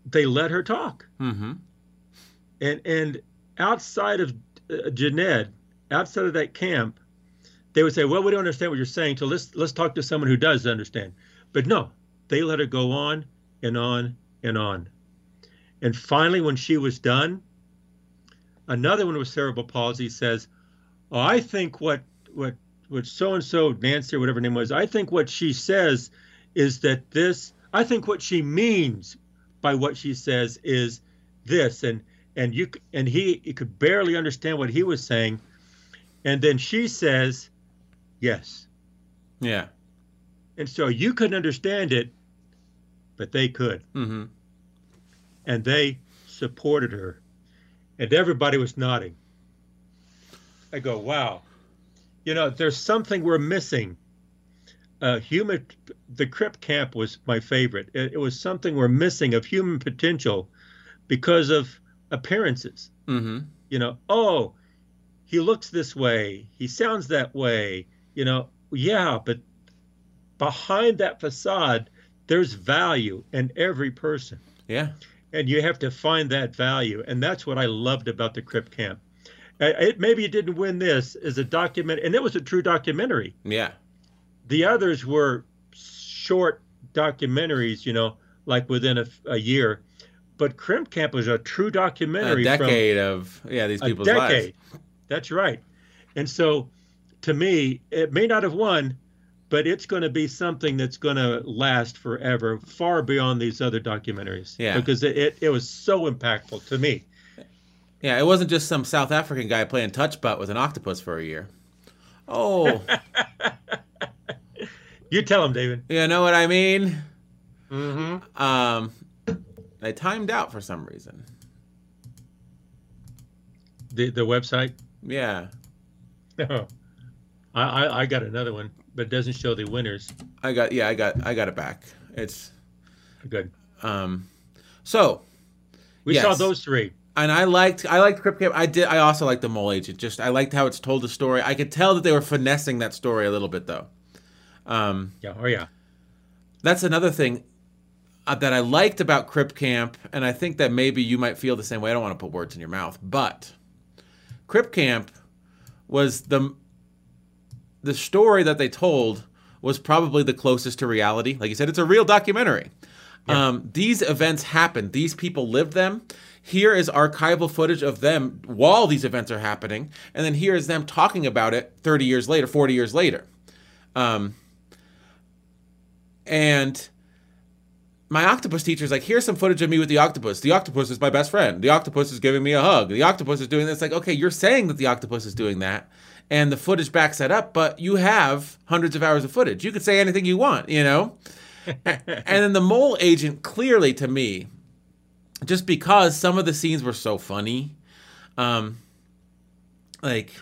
they let her talk. Mm-hmm. And and outside of uh, Jened, outside of that camp, they would say, "Well, we don't understand what you're saying, so let's let's talk to someone who does understand." But no, they let her go on and on and on. And finally, when she was done, another one with cerebral palsy says, "Oh, I think what what what so and so Nancy or whatever name was, I think what she says is that this, I think what she means by what she says is this, and and you and he, he could barely understand what he was saying, and then she says, yes, yeah, and so you couldn't understand it, but they could, mm-hmm. and they supported her, and everybody was nodding. I go, wow you know, there's something we're missing. Uh, human, the Crip Camp was my favorite. It, it, was something we're missing of human potential because of appearances. Mm-hmm. You know, oh, he looks this way, he sounds that way. You know, yeah, but behind that facade, there's value in every person. Yeah. And you have to find that value, and that's what I loved about the Crip Camp. It, maybe it didn't win this as a document, and it was a true documentary. Yeah. The others were short documentaries, you know, like within a, a year. But Crip Camp was a true documentary. A decade of yeah these people's a decade. lives. That's right. And so, to me, it may not have won, but it's going to be something that's going to last forever, far beyond these other documentaries. Yeah. Because it, it, it was so impactful to me. Yeah, it wasn't just some South African guy playing touch butt with an octopus for a year. Oh. you tell him, David. You know what I mean? Mm-hmm. Um, I timed out for some reason. The the website. Yeah. No. I, I I got another one, but it doesn't show the winners. I got yeah I got I got it back. It's good. Um, so we yes. saw those three and I liked I liked Crip Camp. I did. I also liked the Mole Agent. Just I liked how it's told the story. I could tell that they were finessing that story a little bit though. Um, yeah. Oh yeah. That's another thing uh, that I liked about Crip Camp, and I think that maybe you might feel the same way. I don't want to put words in your mouth, but Crip Camp was the the story that they told was probably the closest to reality. Like you said, it's a real documentary. Yeah. Um, these events happened. These people lived them here is archival footage of them while these events are happening, and then here is them talking about it 30 years later, 40 years later. Um, and my octopus teacher is like, here's some footage of me with the octopus. The octopus is my best friend. The octopus is giving me a hug. The octopus is doing this. Like, okay, you're saying that the octopus is doing that, and the footage backs that up, but you have hundreds of hours of footage. You could say anything you want, you know? and then the mole agent, clearly to me, just because some of the scenes were so funny, um, like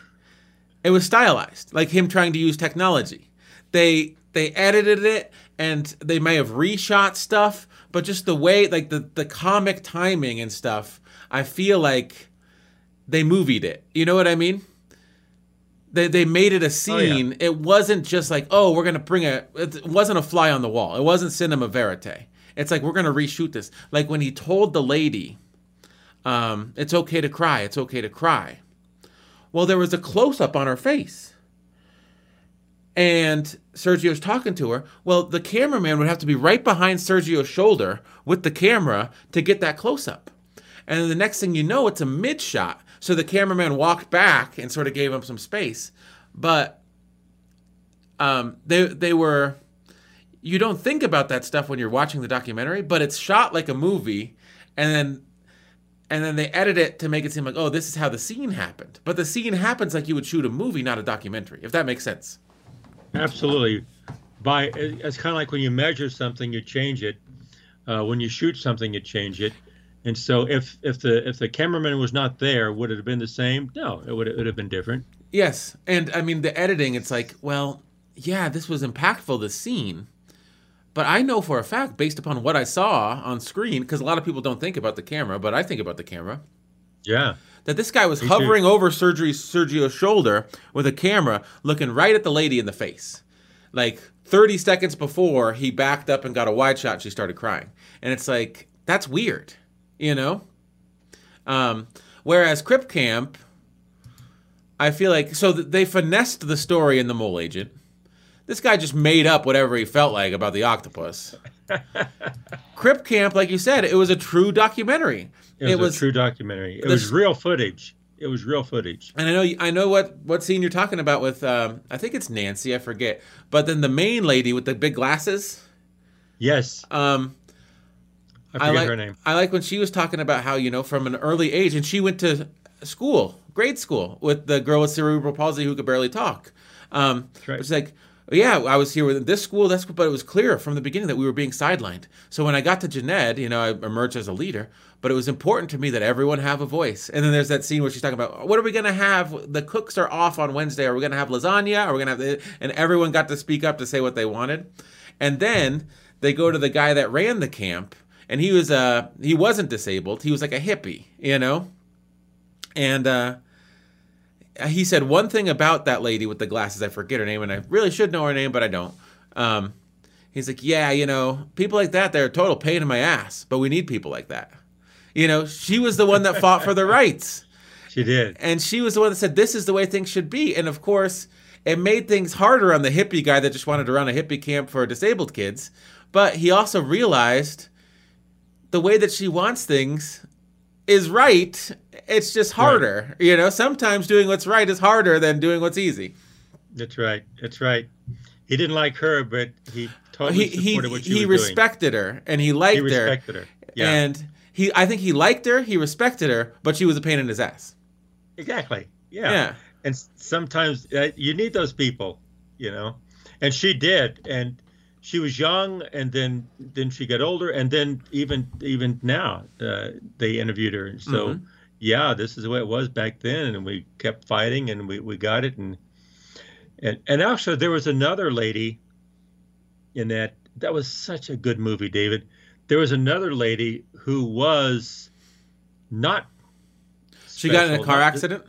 it was stylized, like him trying to use technology. They they edited it and they may have reshot stuff, but just the way like the the comic timing and stuff, I feel like they movied it. You know what I mean? They, they made it a scene. Oh, yeah. It wasn't just like, oh, we're gonna bring a. It wasn't a fly on the wall. It wasn't cinema verite. It's like we're gonna reshoot this. Like when he told the lady, um, "It's okay to cry. It's okay to cry." Well, there was a close up on her face and Sergio's talking to her. Well, the cameraman would have to be right behind Sergio's shoulder with the camera to get that close up. And the next thing you know, it's a mid shot. So the cameraman walked back and sort of gave him some space. But um, they they were you don't think about that stuff when you're watching the documentary, but it's shot like a movie, and then and then they edit it to make it seem like oh this is how the scene happened. But the scene happens like you would shoot a movie, not a documentary. If that makes sense. Absolutely. By it's kind of like when you measure something, you change it. Uh, when you shoot something, you change it. And so, if if the if the cameraman was not there, would it have been the same? No, it would it would have been different. Yes, and I mean the editing. It's like, well, yeah, this was impactful. The scene, but I know for a fact, based upon what I saw on screen, because a lot of people don't think about the camera, but I think about the camera. Yeah that this guy was Me hovering too. over Sergio's shoulder with a camera, looking right at the lady in the face. Like 30 seconds before he backed up and got a wide shot, she started crying. And it's like, that's weird, you know? Um, whereas Crip Camp, I feel like, so they finessed the story in The Mole Agent. This guy just made up whatever he felt like about the octopus. Crip Camp, like you said, it was a true documentary. It was, it was a true documentary. It the, was real footage. It was real footage. And I know I know what what scene you're talking about with um, I think it's Nancy, I forget. But then the main lady with the big glasses. Yes. Um I I like, her name. I like when she was talking about how, you know, from an early age and she went to school, grade school, with the girl with cerebral palsy who could barely talk. Um right. it's like yeah, I was here with this school, that school, but it was clear from the beginning that we were being sidelined. So when I got to Jened, you know, I emerged as a leader, but it was important to me that everyone have a voice. And then there's that scene where she's talking about what are we going to have? The cooks are off on Wednesday. Are we going to have lasagna? Are we going to have? The, And everyone got to speak up to say what they wanted. And then they go to the guy that ran the camp, and he was uh he wasn't disabled. He was like a hippie, you know, and uh he said one thing about that lady with the glasses. I forget her name, and I really should know her name, but I don't. Um, he's like, yeah, you know, people like that, they're a total pain in my ass, but we need people like that. You know, she was the one that fought for the rights. She did. And she was the one that said, this is the way things should be. And of course, it made things harder on the hippie guy that just wanted to run a hippie camp for disabled kids. But he also realized the way that she wants things is right. It's just harder. Right. You know, sometimes doing what's right is harder than doing what's easy. That's right. That's right. He didn't like her, but he totally he, supported he, what she he was respected doing. her and he liked he respected her. her. Yeah. And he, I think he liked her. He respected her, but she was a pain in his ass. Exactly. Yeah. Yeah. And sometimes uh, you need those people, you know. And she did, and she was young and then then she got older and then even even now uh, they interviewed her and so mm-hmm. yeah this is the way it was back then and we kept fighting and we, we got it and and and actually there was another lady in that that was such a good movie david there was another lady who was not she got in a car accident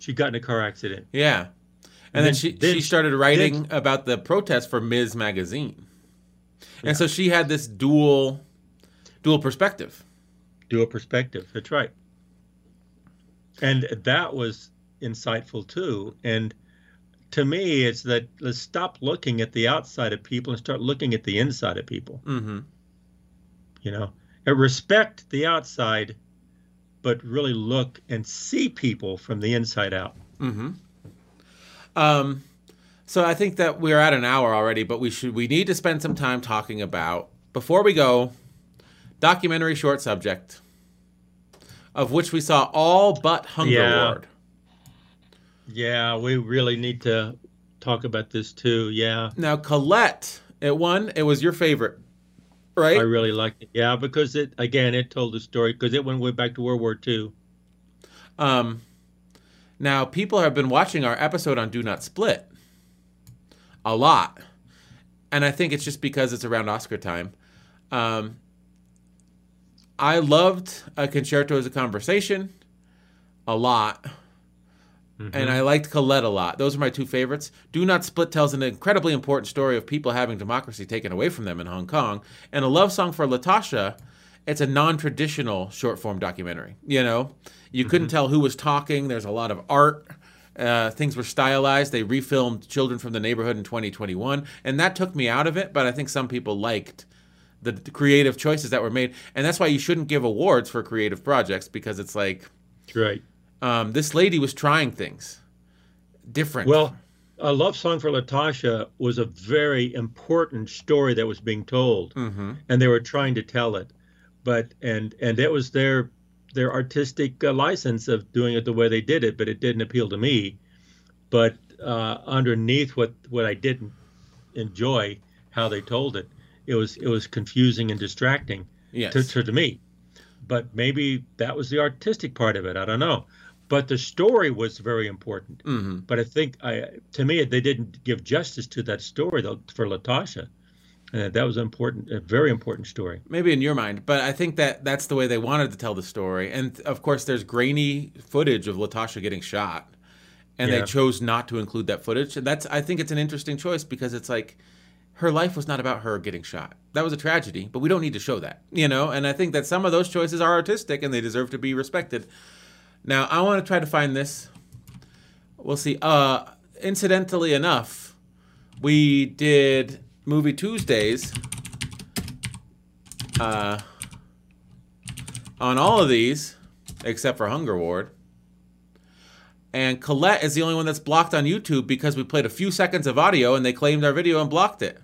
she got in a car accident yeah and, and then, then, she then, she started writing then, about the protest for Ms. Magazine. Yeah. And so she had this dual dual perspective. Dual perspective. That's right. And that was insightful too. And to me, it's that let's stop looking at the outside of people and start looking at the inside of people. Mm-hmm. You know, and respect the outside, but really look and see people from the inside out. Mm-hmm. Um, so I think that we're at an hour already, but we should we need to spend some time talking about before we go. documentary short subject, of which we saw all but Hunger Yeah. Ward. Yeah, we really need to talk about this too. Yeah, Now, Colette, it won. It was your favorite, right? I really liked it. Yeah, because it again it told the story because it went way back to World War II. Um, now, people have been watching our episode on Do Not Split a lot. And I think it's just because it's around Oscar time. Um, I loved a concerto is a conversation a lot. And I liked Colette a lot. Those are my two favorites. Do Not Split tells an incredibly important story of people having democracy taken away from them in Hong Kong. And A Love Song for Latasha, it's a non traditional short form documentary. You know, you couldn't tell who was talking. There's a lot of art. Uh, things were stylized. They refilmed Children from the Neighborhood in 2021. And that took me out of it. But I think some people liked the, the creative choices that were made. And that's why you shouldn't give awards for creative projects because it's like, Right. um, this lady was trying things different. Well, a love song for Latasha was a very important story that was being told, hmm and they were trying to tell it, but and and it was their their artistic uh, license of doing it the way they did it, but it didn't appeal to me. But uh, underneath what what I didn't enjoy how they told it, it was it was confusing and distracting yes. to, to, to me. But maybe that was the artistic part of it. I don't know. But the story was very important. hmm But I think, I, to me, they didn't give justice to that story though, for Latasha. Uh, that was important, a very important story. Maybe in your mind, but I think that that's the way they wanted to tell the story. And of course, there's grainy footage of Latasha getting shot, and Yeah. they chose not to include that footage. And that's I think it's an interesting choice because it's like her life was not about her getting shot. That was a tragedy, but we don't need to show that, you know. And I think that some of those choices are artistic and they deserve to be respected. Now, I want to try to find this. We'll see. Uh, incidentally enough, we did movie Tuesdays. Uh, on all of these, except for Hunger Ward. And Colette is the only one that's blocked on YouTube because we played a few seconds of audio and they claimed our video and blocked it.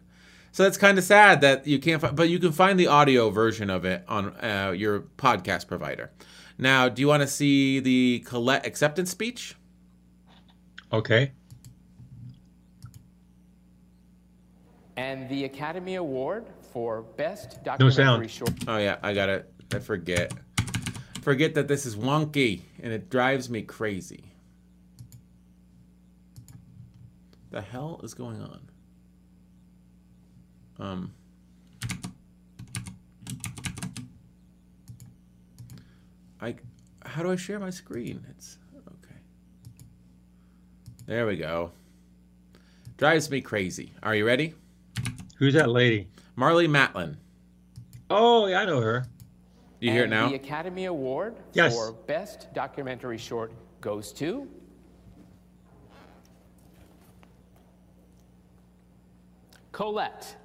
So that's kind of sad that you can't find, but you can find the audio version of it on uh, your podcast provider. Now, do you want to see the Colette acceptance speech? Okay. And the Academy Award for Best Documentary No Documentary sound. Short. Oh yeah, I got it. I forget. Forget that this is wonky and it drives me crazy. The hell is going on? Um I how do I share my screen? It's okay. There we go. Drives me crazy. Are you ready? Who's that lady? Marlee Matlin. Oh, yeah, I know her. You hear it And now? The Academy Award Yes. for Best Documentary Short goes to Colette,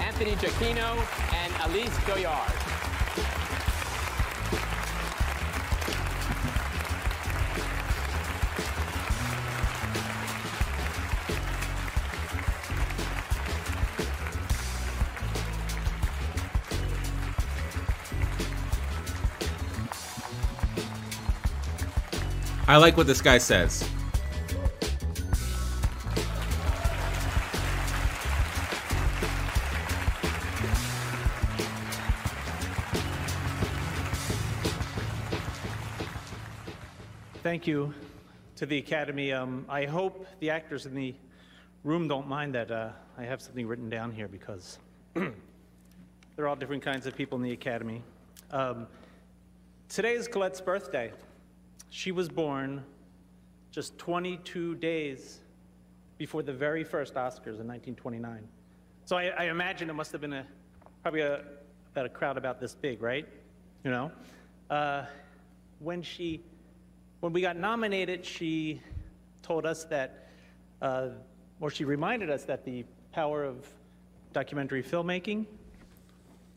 Anthony Giacchino, and Alice Doyard. I like what this guy says. Thank you to the Academy. Um, I hope the actors in the room don't mind that uh, I have something written down here because they're all different kinds of people in the Academy. Um, today is Colette's birthday. She was born just 22 days before the very first Oscars in 1929. So I, I imagine it must have been a, probably a, about a crowd about this big, right? You know? Uh, when she when we got nominated, she told us that, uh, or she reminded us that the power of documentary filmmaking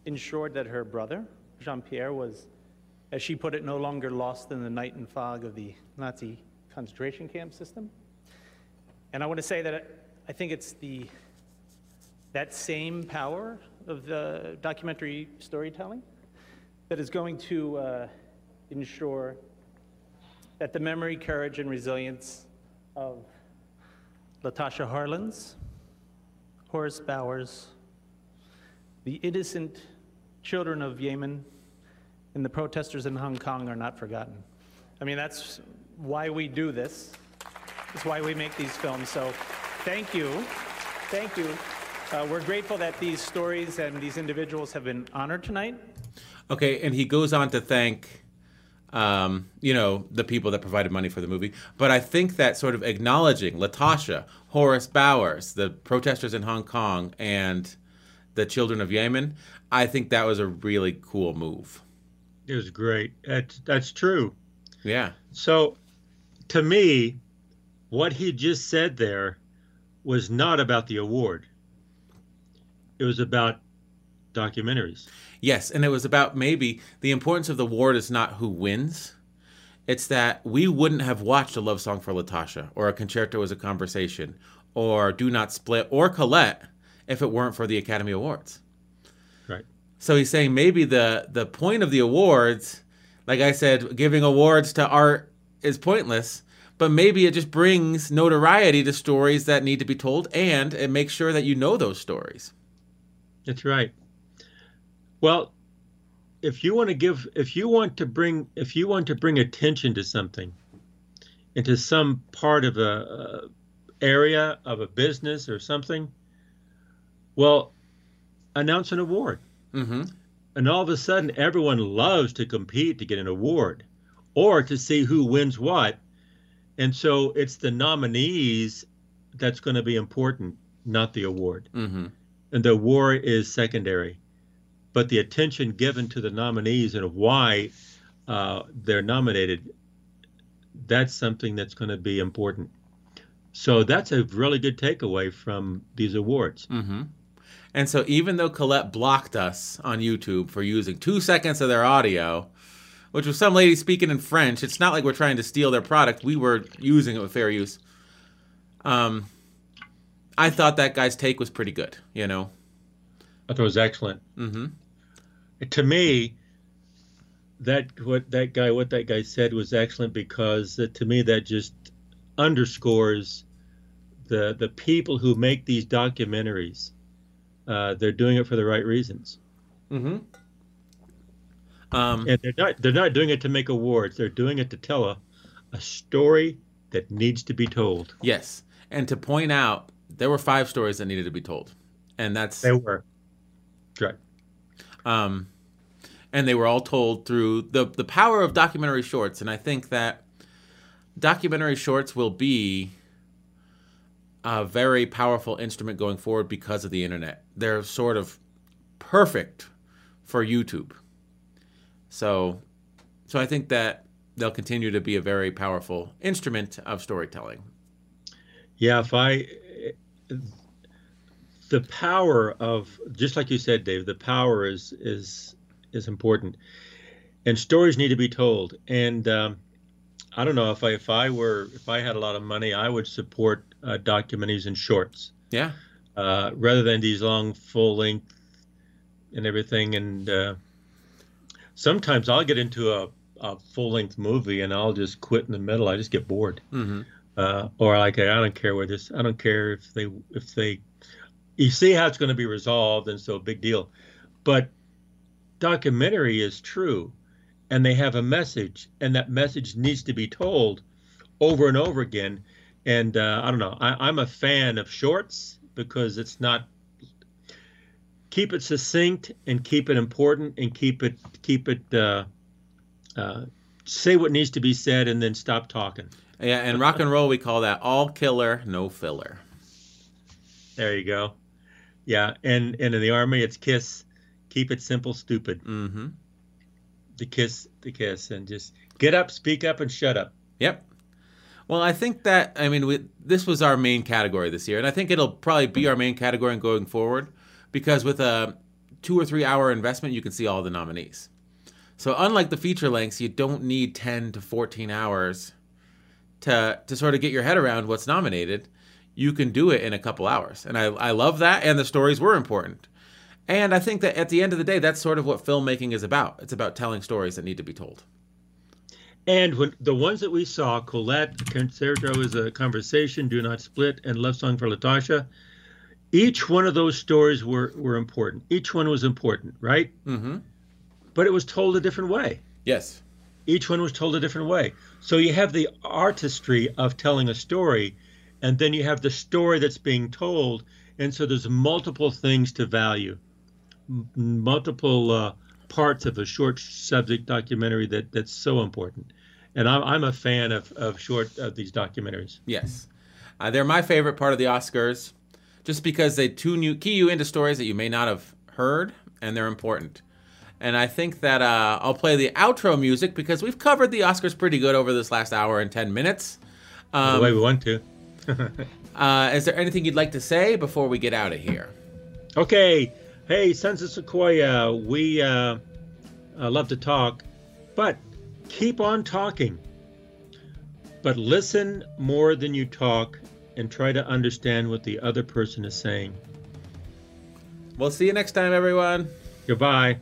ensured that her brother, Jean Pierre, was, as she put it, no longer lost in the night and fog of the Nazi concentration camp system. And I want to say that I think it's the, that same power of the documentary storytelling that is going to uh, ensure that the memory, courage, and resilience of Latasha Harlins, Horace Bowers, the innocent children of Yemen, and the protesters in Hong Kong are not forgotten. I mean, that's why we do this. That's why we make these films. So thank you. Thank you. Uh, we're grateful that these stories and these individuals have been honored tonight. Okay, and he goes on to thank, um, you know, the people that provided money for the movie. But I think that sort of acknowledging Latasha, Horace Bowers, the protesters in Hong Kong, and the children of Yemen, I think that was a really cool move. It was great. That's that's true. Yeah. So, to me, what he just said there was not about the award. It was about documentaries. Yes, and it was about maybe the importance of the award is not who wins. It's that we wouldn't have watched a love song for Latasha or a concerto is a conversation or Do Not Split or Colette if it weren't for the Academy Awards. So he's saying maybe the the point of the awards, like I said, giving awards to art is pointless, but maybe it just brings notoriety to stories that need to be told and it makes sure that you know those stories. That's right. Well, if you want to give if you want to bring if you want to bring attention to something into some part of a, a area of a business or something, well, announce an award. Mm-hmm. And all of a sudden, everyone loves to compete to get an award or to see who wins what. And so it's the nominees that's going to be important, not the award. Mm-hmm. And the award is secondary. But the attention given to the nominees and why uh, they're nominated, that's something that's going to be important. So that's a really good takeaway from these awards. Mm-hmm. And so even though Colette blocked us on YouTube for using two seconds of their audio, which was some lady speaking in French, it's not like we're trying to steal their product. We were using it with fair use. Um, I thought that guy's take was pretty good. You know. I thought it was excellent. Mm-hmm. To me, that what that guy what that guy said was excellent because uh, to me that just underscores the the people who make these documentaries. Uh, they're doing it for the right reasons. Mm-hmm. Um, and they're not they're not doing it to make awards. They're doing it to tell a, a story that needs to be told. Yes, and to point out there were five stories that needed to be told, and that's they were right. Um, and they were all told through the the power of documentary shorts, and I think that documentary shorts will be a very powerful instrument going forward because of the internet. They're sort of perfect for YouTube. So, so I think that they'll continue to be a very powerful instrument of storytelling. Yeah, if I the power of just like you said, Dave, the power is is is important, and stories need to be told. And um, I don't know if I if I were if I had a lot of money, I would support uh, documentaries and shorts. Yeah. Uh, rather than these long full length and everything. And uh, sometimes I'll get into a, a full length movie and I'll just quit in the middle. I just get bored. Mm-hmm. Uh, or like I don't care where this. I don't care if they if they. You see how it's going to be resolved, and so big deal. But documentary is true, and they have a message, and that message needs to be told over and over again. And uh, I don't know. I, I'm a fan of shorts because it's not keep it succinct and keep it important and keep it keep it uh, uh, say what needs to be said and then stop talking. Yeah, and rock and roll we call that all killer, no filler. There you go. Yeah, and and in the army it's kiss, keep it simple, stupid. Mm-hmm. The kiss, the kiss, and just get up, speak up, and shut up. Yep. Well, I think that I mean we, this was our main category this year, and I think it'll probably be our main category going forward because with a two or three hour investment, you can see all the nominees. So unlike the feature lengths, you don't need ten to fourteen hours to to sort of get your head around what's nominated. You can do it in a couple hours, and I I love that. And the stories were important, And I think that at the end of the day, that's sort of what filmmaking is about. It's about telling stories that need to be told. And when the ones that we saw, Colette, Concerto is a Conversation, Do Not Split, and Love Song for Latasha, each one of those stories were, were important. Each one was important, right? Mm-hmm. But it was told a different way. Yes. Each one was told a different way. So you have the artistry of telling a story, and then you have the story that's being told. And so there's multiple things to value, multiple uh, parts of a short subject documentary that, that's so important. And I'm, I'm a fan of, of short of these documentaries. Yes. Uh, they're my favorite part of the Oscars just because they tune you, key you into stories that you may not have heard, and they're important. And I think that uh, I'll play the outro music because we've covered the Oscars pretty good over this last hour and 10 minutes. Um, the way we want to. uh, is there anything you'd like to say before we get out of here? Okay. Hey, Sons of Sequoia, we uh, uh, love to talk, but keep on talking. But listen more than you talk and try to understand what the other person is saying. We'll see you next time, everyone. Goodbye.